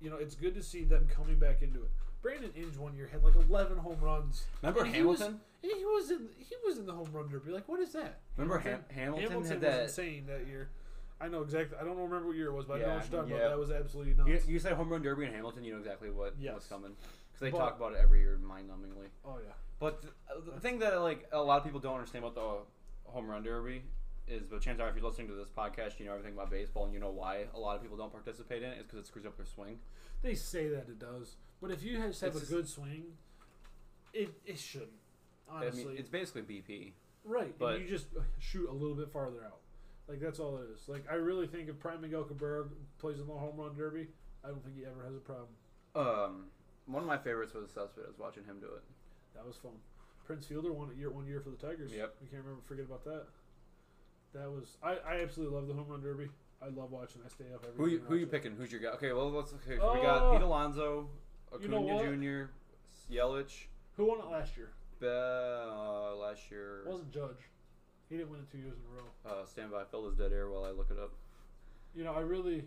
You know, it's good to see them coming back into it. Brandon Inge one year had like 11 home runs. Remember And he was- Hamilton? he was in he was in the home run derby. Like, what is that? Remember Ham- Hamilton, Hamilton had was that. insane that year. I know exactly. I don't remember what year it was, but I know Yeah, what you're talking yeah. about. That was absolutely nuts. You, you say home run derby in Hamilton, you know exactly what Yes. what's coming because they But- talk about it every year, mind-numbingly. oh yeah. But the, the thing that like a lot of people don't understand about the home run derby is, but chances are, if you're listening to this podcast, you know everything about baseball and you know why a lot of people don't participate in it is because it screws up their swing. They say that it does, but if you just have a good swing, it it shouldn't. Honestly, I mean, it's basically BP. right. but- and you just shoot a little bit farther out. Like that's all it is. Like I really think if Prime Miguel Cabrera plays in the home run derby, I don't think he ever has a problem. Um, one of my favorites was Cespedes. Watching him do it. That was fun. Prince Fielder won it year one year for the Tigers. Yep. We can't remember forget about that. That was I, I absolutely love the home run derby. I love watching. I stay up every. Who you, who you it. picking? Who's your guy? Okay, well let's. Okay, so we got Oh. Pete Alonso, Acuna You know what? Jr., Yelich, Who won it last year? Bell uh, last year. It wasn't Judge. He didn't win it two years in a row. Uh, stand by, fill his dead air while I look it up. You know, I really.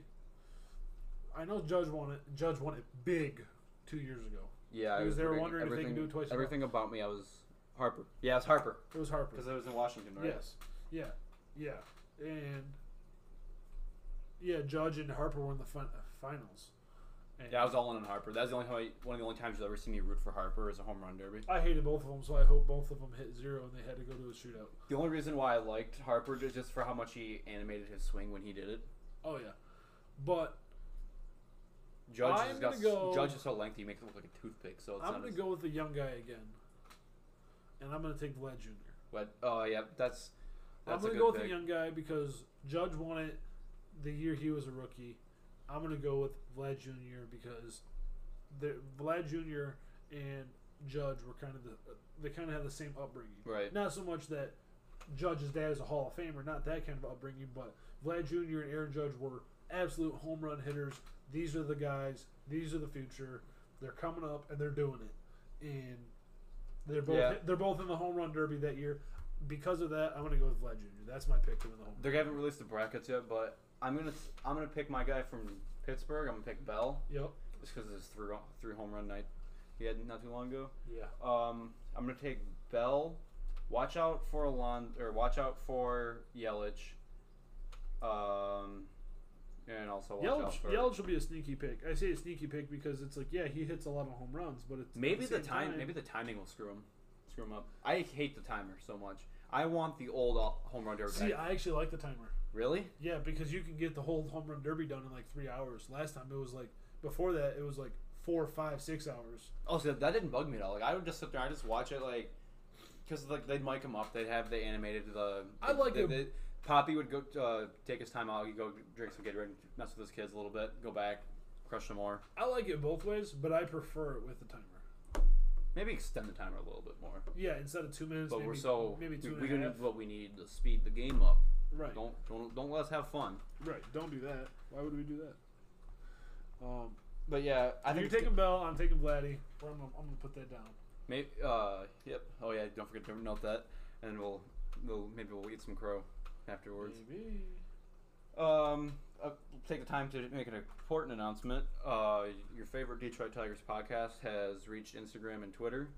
I know Judge won it. Judge won it big two years ago. Yeah, I Because was they were wondering if they everything, could do it twice in a row. Everything about me, I was Harper. Yeah, it's Harper It was Harper. because I was in Washington, right? Yes. Yeah. Yeah. And yeah, Judge and Harper were in the fin- uh, finals. And Yeah, I was all in on Harper. That was the only time I, one of the only times you'll ever see me root for Harper is a home run derby. I hated both of them, so I hope both of them hit zero and they had to go to a shootout. The only reason why I liked Harper is just for how much he animated his swing when he did it. Oh yeah, but Judge I'm has got gonna go- Judge is so lengthy, he makes it look like a toothpick. So it's I'm not gonna as, go with the young guy again, and I'm gonna take Vlad Jr. But oh yeah, that's that's I'm gonna good go with pick. the young guy because Judge won it the year he was a rookie. I'm gonna go with Vlad Jr. because the Vlad Jr. and Judge were kind of the they kind of have the same upbringing. Right. Not so much that Judge's dad is a Hall of Famer, not that kind of upbringing, but Vlad Jr. and Aaron Judge were absolute home run hitters. These are the guys. These are the future. They're coming up and they're doing it, and they're both Yeah. they're both in the home run derby that year. Because of that, I'm gonna go with Vlad Jr. That's my pick to win the home. They haven't released the brackets yet, but I'm gonna I'm gonna pick my guy from Pittsburgh. I'm gonna pick Bell Yep. just because his three three home run night he had not too long ago. Yeah. Um, I'm gonna take Bell. Watch out for Alon or watch out for Yelich. Um, and also watch out Yelich, for Yelich will be a sneaky pick. I say a sneaky pick because it's like, yeah, he hits a lot of home runs, but it's maybe the same time, maybe the timing will screw him, screw him up. I hate the timer so much. I want the old uh, home run derby. See. I actually like the timer. really? Yeah, because you can get the whole home run derby done in like three hours. Last time it was like before that it was like four, five, six hours. Oh, so that didn't bug me at all. Like I would just sit there, I just watch it, like because like they'd mic him up, they'd have the animated the. I like the, it. the- Poppy would go uh, take his time out. He'd go drink some Gatorade, mess with his kids a little bit, go back, crush some more. I like it both ways, but I prefer it with the timer. Maybe extend the timer a little bit more. Yeah, instead of two minutes, But maybe, we're so maybe two we, and we a need half. what we need to speed the game up. Right, Don't don't don't let us have fun. right. Don't do that. Why would we do that? Um, But yeah, I I think you're taking Bell. I'm taking Vladdy. I'm gonna, I'm gonna put that down. maybe uh yep. Oh yeah, don't forget to note that, and we'll we'll maybe we'll eat some crow afterwards. Maybe. Um, I'll take the time to make an important announcement. Uh, your favorite Detroit Tigers podcast has reached Instagram and Twitter.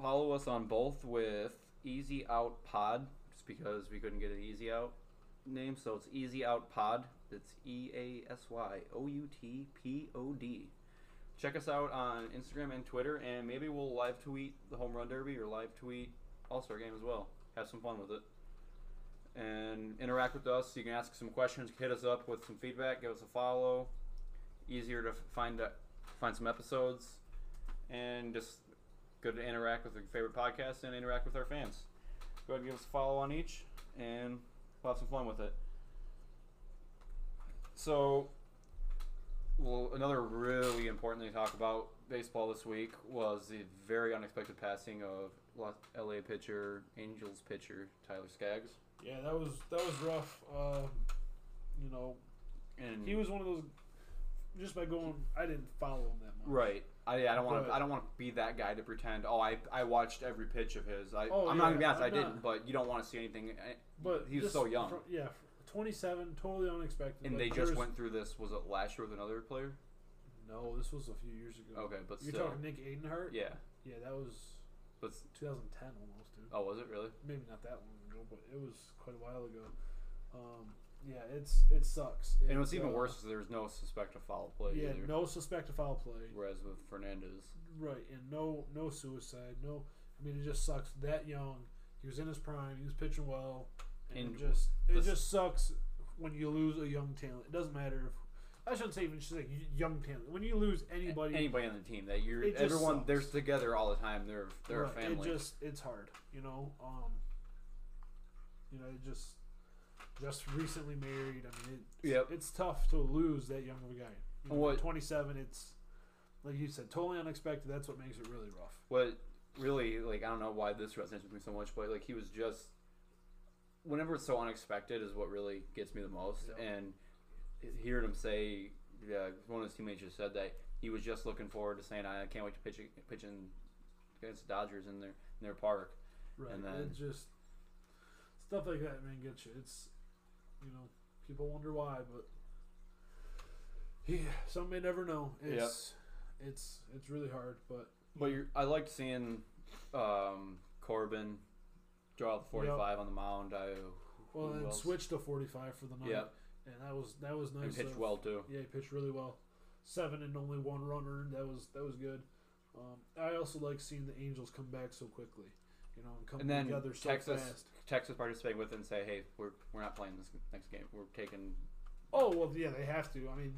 Follow us on both with Easy Out Pod, just because we couldn't get an Easy Out name, so it's Easy Out Pod. That's E A S Y O U T P O D. Check us out on Instagram and Twitter, and maybe we'll live tweet the home run derby or live tweet All Star game as well. Have some fun with it and interact with us. You can ask some questions, hit us up with some feedback, give us a follow. Easier to find uh, find some episodes, and just good to interact with your favorite podcast and interact with our fans. Go ahead and give us a follow on each, and we'll have some fun with it. So, well, another really important thing to talk about baseball this week was the very unexpected passing of LA pitcher, Angels pitcher Tyler Skaggs. Yeah, that was that was rough. Um, you know, And he was one of those. Just by going, I didn't follow him that much. right. I, I don't want to. I don't want to be that guy to pretend. Oh, I, I watched every pitch of his. I, Oh, I'm not gonna be honest. I I'm didn't. not. But you don't want to see anything. eh, But he was so young, fr- yeah, 27, totally unexpected. and Like, they just went through this. Was it last year with another player? No, this was a few years ago. Okay, but You're still, talking Nick Adenhart? yeah. Yeah, that was But 2010 almost. Oh, was it really? Maybe not that long ago, but it was quite a while ago. Um, yeah, it's it sucks. And what's It, even uh, worse is there's no suspect of foul play Yeah, either. no suspect of foul play. Whereas with Fernandez, Right, and no no suicide. No, I mean it just sucks. That young, he was in his prime. He was pitching well, and, And it just it just sucks when you lose a young talent. It doesn't matter if I shouldn't say even she's like young talent. When you lose anybody, anybody on the team that you're everyone sucks. they're together all the time. They're they're right, a family. It just it's hard, you know. Um, you know, it just just recently married. I mean, it's, Yep. it's tough to lose that young of a guy. You know, What- Twenty seven. It's like you said, totally unexpected. That's what makes it really rough. what really like I don't know why this resonates with me so much, but like he was just whenever it's so unexpected is what really gets me the most. Yep. And hearing him say, yeah, one of his teammates just said that he was just looking forward to saying, I can't wait to pitch pitching against the Dodgers in their in their park. Right. And then- it just stuff like that, man, gets you. It's you know, people wonder why, but yeah, some may never know. It's it's it's really hard, but But you're, I liked seeing um, Corbin draw the 45 on the mound. I well, and else? switched to forty five for the night. Yeah, and that was that was nice. and pitched well too. Yeah, he pitched really well. Seven and only one run earned. That was that was good. Um, I also like seeing the Angels come back so quickly. You know, and come And then together so Texas, fast. Texas participating with it and say, hey, we're we're not playing this next game. We're taking. Oh well, yeah, they have to. I mean,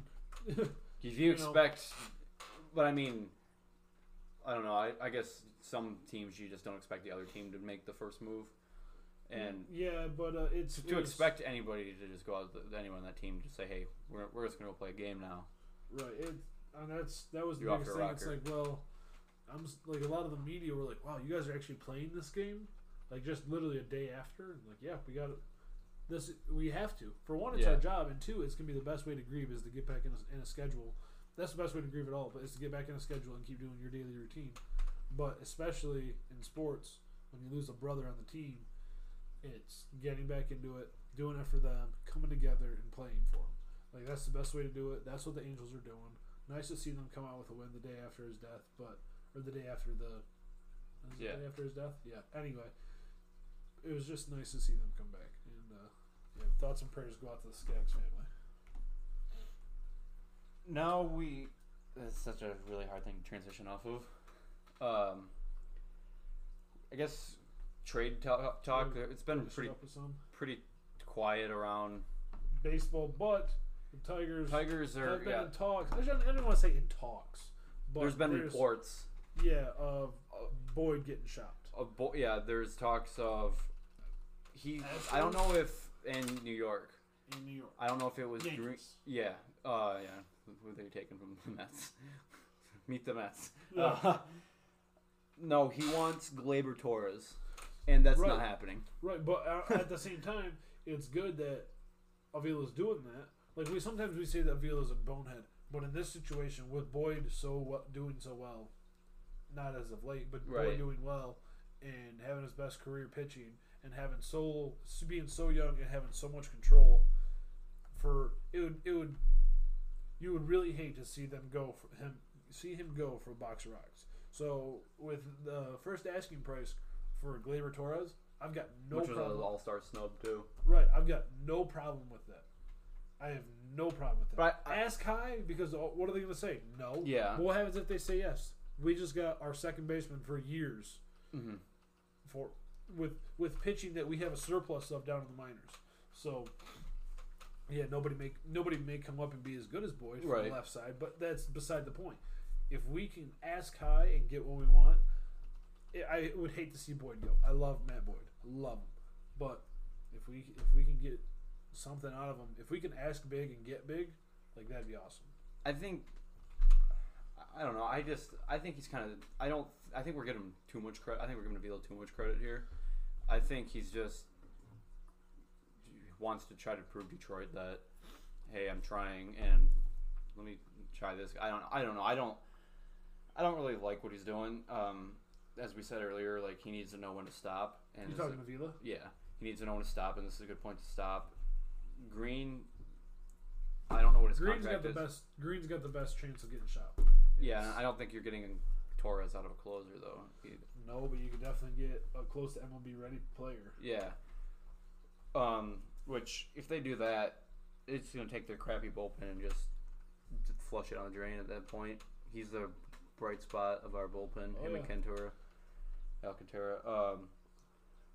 [LAUGHS] If you You know- expect, but I mean, I don't know. I, I guess some teams you just don't expect the other team to make the first move, and yeah, but uh, it's to, it to was- expect anybody to just go out, with anyone on that team, to say, hey, we're, we're just gonna go play a game now. Right. It, and that's that was the You're biggest thing. It's like, well, I'm like a lot of the media were like, "Wow, you guys are actually playing this game?" Like just literally a day after. And like, yeah, we got it. This we have to. For one, it's Yeah. our job, and two, it's gonna be the best way to grieve is to get back in a, in a schedule. That's the best way to grieve at all, but it's to get back in a schedule and keep doing your daily routine. But especially in sports, when you lose a brother on the team, it's getting back into it, doing it for them, coming together and playing for them. Like that's the best way to do it. That's what the Angels are doing. Nice to see them come out with a win the day after his death, but or the day after the, Yeah. the day after his death. Yeah. Anyway, it was just nice to see them come back, and uh, yeah, thoughts and prayers go out to the Skaggs family. Now we. That's such a really hard thing to transition off of. Um, I guess trade talk. talk it's been pretty up with some pretty quiet around baseball, but the Tigers Tigers. Are have been yeah. in talks. I don't, want to say in talks, but There's been reports Yeah, of Boyd getting shopped. of bo- yeah. There's talks of he. Astros? I don't know if in New York. in New York. I don't know if it was Greene. Yeah. Uh. Yeah. Who they taking from the Mets? [LAUGHS] Meet the Mets. Uh, [LAUGHS] no, he wants Gleyber Torres, and that's not happening. Right, but uh, at the same time, it's good that Avila's doing that. Like we sometimes we say that Avila's a bonehead, but in this situation with Boyd so w- doing so well, not as of late, but Right. Boyd doing well and having his best career pitching and having so being so young and having so much control, for it would it would you would really hate to see them go for him see him go for a box of rocks. So with the first asking price for Gleyber Torres, I've got no which was problem. an All Star snub too. Right, I've got no problem with that. I have no problem with that. But I- Ask high because what are they going to say? No. Yeah. What happens if they say yes? We just got our second baseman for years hmm for with with pitching that we have a surplus of down in the minors. So yeah, nobody may nobody may come up and be as good as Boyd from Right. the left side, but that's beside the point. If we can ask high and get what we want, I would hate to see Boyd go. I love Matt Boyd, I love him, but if we if we can get something out of him, if we can ask big and get big, like that'd be awesome. I think. I don't know. I just. I think he's kind of. I don't. I think we're giving him too much credit. I think we're giving Avila too much credit here. I think he's just wants to try to prove Detroit that, hey, I'm trying and let me try this. I don't. I don't know. I don't. I don't really like what he's doing. Um, as we said earlier, like he needs to know when to stop. And You talking to Vila? yeah, he needs to know when to stop, and this is a good point to stop. Greene, I don't know what his Greene's contract got the is. best. Greene's got the best chance of getting shot. Yeah, I don't think you're getting Torres out of a closer though. He- No, but you could definitely get a close to MLB ready player. Yeah. Um, which if they do that, it's gonna take their crappy bullpen and just flush it on the drain at that point. He's the bright spot of our bullpen. Oh, him and Cantura, Alcantara. Um,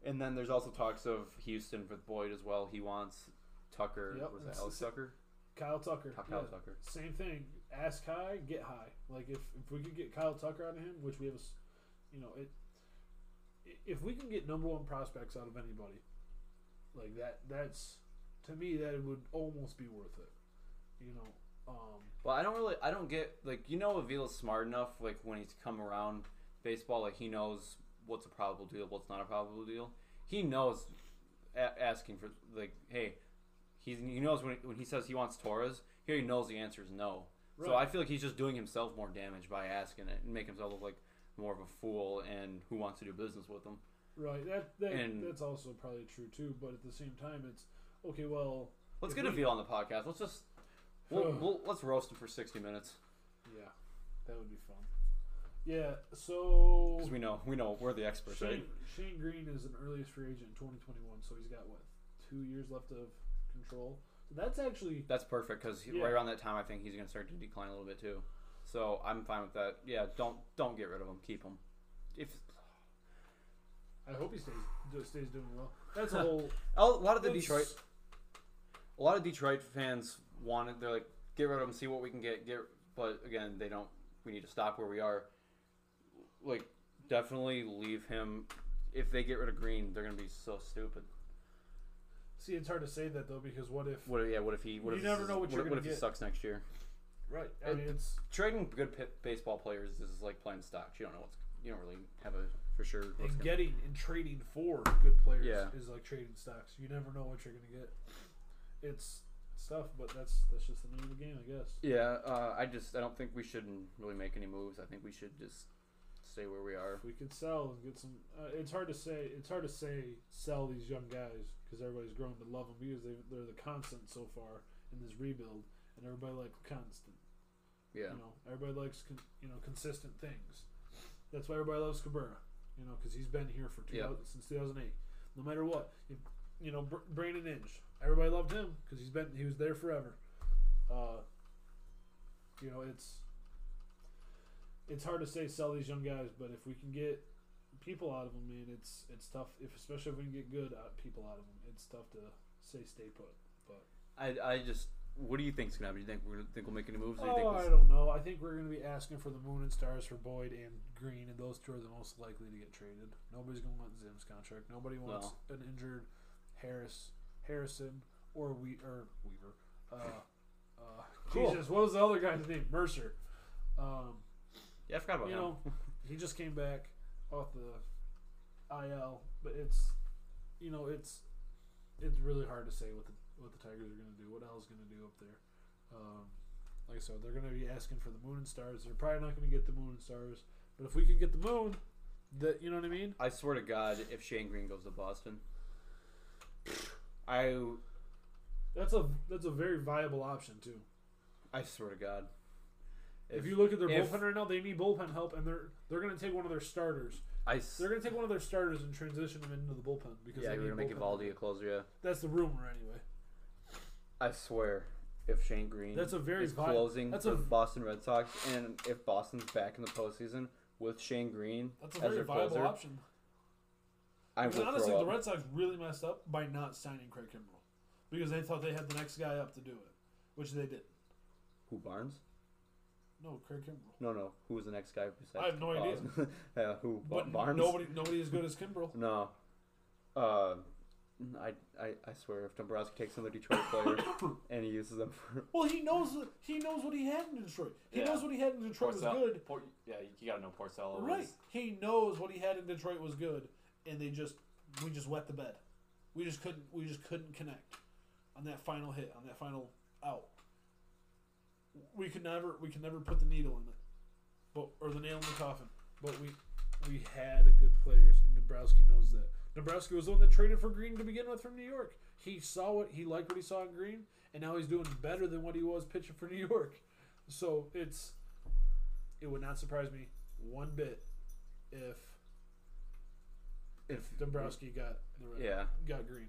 and then there's also talks of Houston with Boyd as well. He wants Tucker. Yep, was that Alex Tucker? Kyle Tucker. Kyle yeah. Tucker. Same thing. Ask high, get high. Like if, if we could get Kyle Tucker out of him, which we have, a you know, it. If we can get number one prospects out of anybody, like that, that's to me that would almost be worth it. You know, um, Well, I don't really, I don't get like you know Avila's smart enough. Like when he's come around baseball, like he knows what's a probable deal, what's not a probable deal. He knows a- asking for like, hey, he's he knows when when he says he wants Torres, here he knows the answer is no. So I feel like he's just doing himself more damage by asking it and make himself look like more of a fool and who wants to do business with him. right. That, that And- that's also probably true too. But at the same time, it's okay. Well, Let's get we- Avila on the podcast. Let's just we'll, [SIGHS] we'll, let's roast him for sixty minutes yeah, that would be fun. Yeah. So because we know we know we're the experts, Shane, right? Shane Greene is an earliest free agent in 2021, so he's got what two years left of control. So that's actually That's perfect because Yeah. right around that time, I think he's going to start to decline a little bit too. So I'm fine with that. Yeah, don't don't get rid of him. Keep him. If I hope he stays stays doing well. That's a whole. [LAUGHS] a lot of the Detroit, a lot of Detroit fans wanted. They're like, get rid of him, see what we can get. Get, but again, they don't. We need to stop where we are. Like, definitely leave him. If they get rid of Greene, they're going to be so stupid. See, it's hard to say that though because what if? What? Yeah. What if he? What You if never know what you're what, gonna if he get. sucks next year? Right. I mean, it's Trading good p- baseball players is like playing stocks. You don't know what's. You don't really have a for sure. what's and gonna- getting and trading for good players Yeah. is like trading stocks. You never know what you're gonna get. It's it's tough, but that's that's just the name of the game, I guess. Yeah, uh, I just I don't think we shouldn't really make any moves. I think we should just stay where we are. If we could sell and get some, uh, it's hard to say. It's hard to say sell these young guys because everybody's grown to love them because they they're the constant so far in this rebuild, and everybody likes constant. Yeah, You know, everybody likes con- you know consistent things. That's why everybody loves Cabrera. You know, because he's been here for two, Yeah. since 2008. No matter what, you, you know, Br- Brandon Inge. Everybody loved him because he's been he was there forever. Uh, you know, it's it's hard to say sell these young guys, but if we can get people out of them, man, it's it's tough. If especially if we can get good out, people out of them, it's tough to say stay put. But I, I just what do you think's gonna happen? Do you think we're gonna think we'll make any moves? Or do you oh, think I we'll, don't know. I think we're going to be asking for the Moon and Stars for Boyd and Greene, and those two are the most likely to get traded. Nobody's going to want Zim's contract. Nobody wants an injured Harris, Harrison, or we or Weaver. Uh, uh, Cool. Jesus, what was the other guy's name? Mercer. Um, yeah, I forgot about you him. know, [LAUGHS] he just came back off the IL, but it's you know it's it's really hard to say what the what the Tigers are going to do. What Al's going to do up there. Um, like I said, they're going to be asking for the Moon and Stars. They're probably not going to get the Moon and Stars, but if we can get the Moon, that you know what I mean. I swear to God, if Shane Greene goes to Boston, I That's a that's a very viable option too. I swear to God, If, you look at their if- bullpen right now, they need bullpen help, and they're they're going to take one of their starters. I s- They're going to take one of their starters and transition them into the bullpen because yeah, they we're need gonna make Eovaldi a closer. Yeah, That's the rumor anyway. I swear, if Shane Greene That's a very is vi- closing that's for a- the Boston Red Sox, and if Boston's back in the postseason with Shane Greene That's a very viable closer, option. I Because honestly, the. Red Sox really messed up by not signing Craig Kimbrel because they thought they had the next guy up to do it, which they didn't. Who Barnes? No, Craig Kimbrel. No, no. Who was the next guy besides? I have no idea. idea. [LAUGHS] yeah, who? But Barnes? nobody, nobody as good as Kimbrel. [LAUGHS] No. Uh, I, I, I swear, if Dombrowski takes another Detroit player [COUGHS] and he uses them for [LAUGHS] Well, he knows he knows what he had in Detroit. He Yeah. knows what he had in Detroit was good. Por- yeah, you gotta know Porcello. Right. was- He knows what he had in Detroit was good, and they just we just wet the bed. We just couldn't we just couldn't connect on that final hit on that final out. We could never we could never put the needle in it, but or the nail in the coffin. But we we had good players, and Dombrowski knows that. Dombrowski was the one that traded for Greene to begin with from New York. he saw what he liked what he saw in Greene, and now he's doing better than what he was pitching for [LAUGHS] New York. So it's it would not surprise me one bit if if Dombrowski got the red, Yeah. got Greene.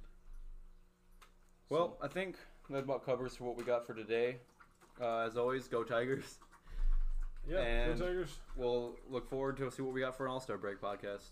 Well, I think that about covers for what we got for today. Uh, as always, go Tigers. Yeah, And- go Tigers. We'll look forward to see what we got for an All Star Break podcast.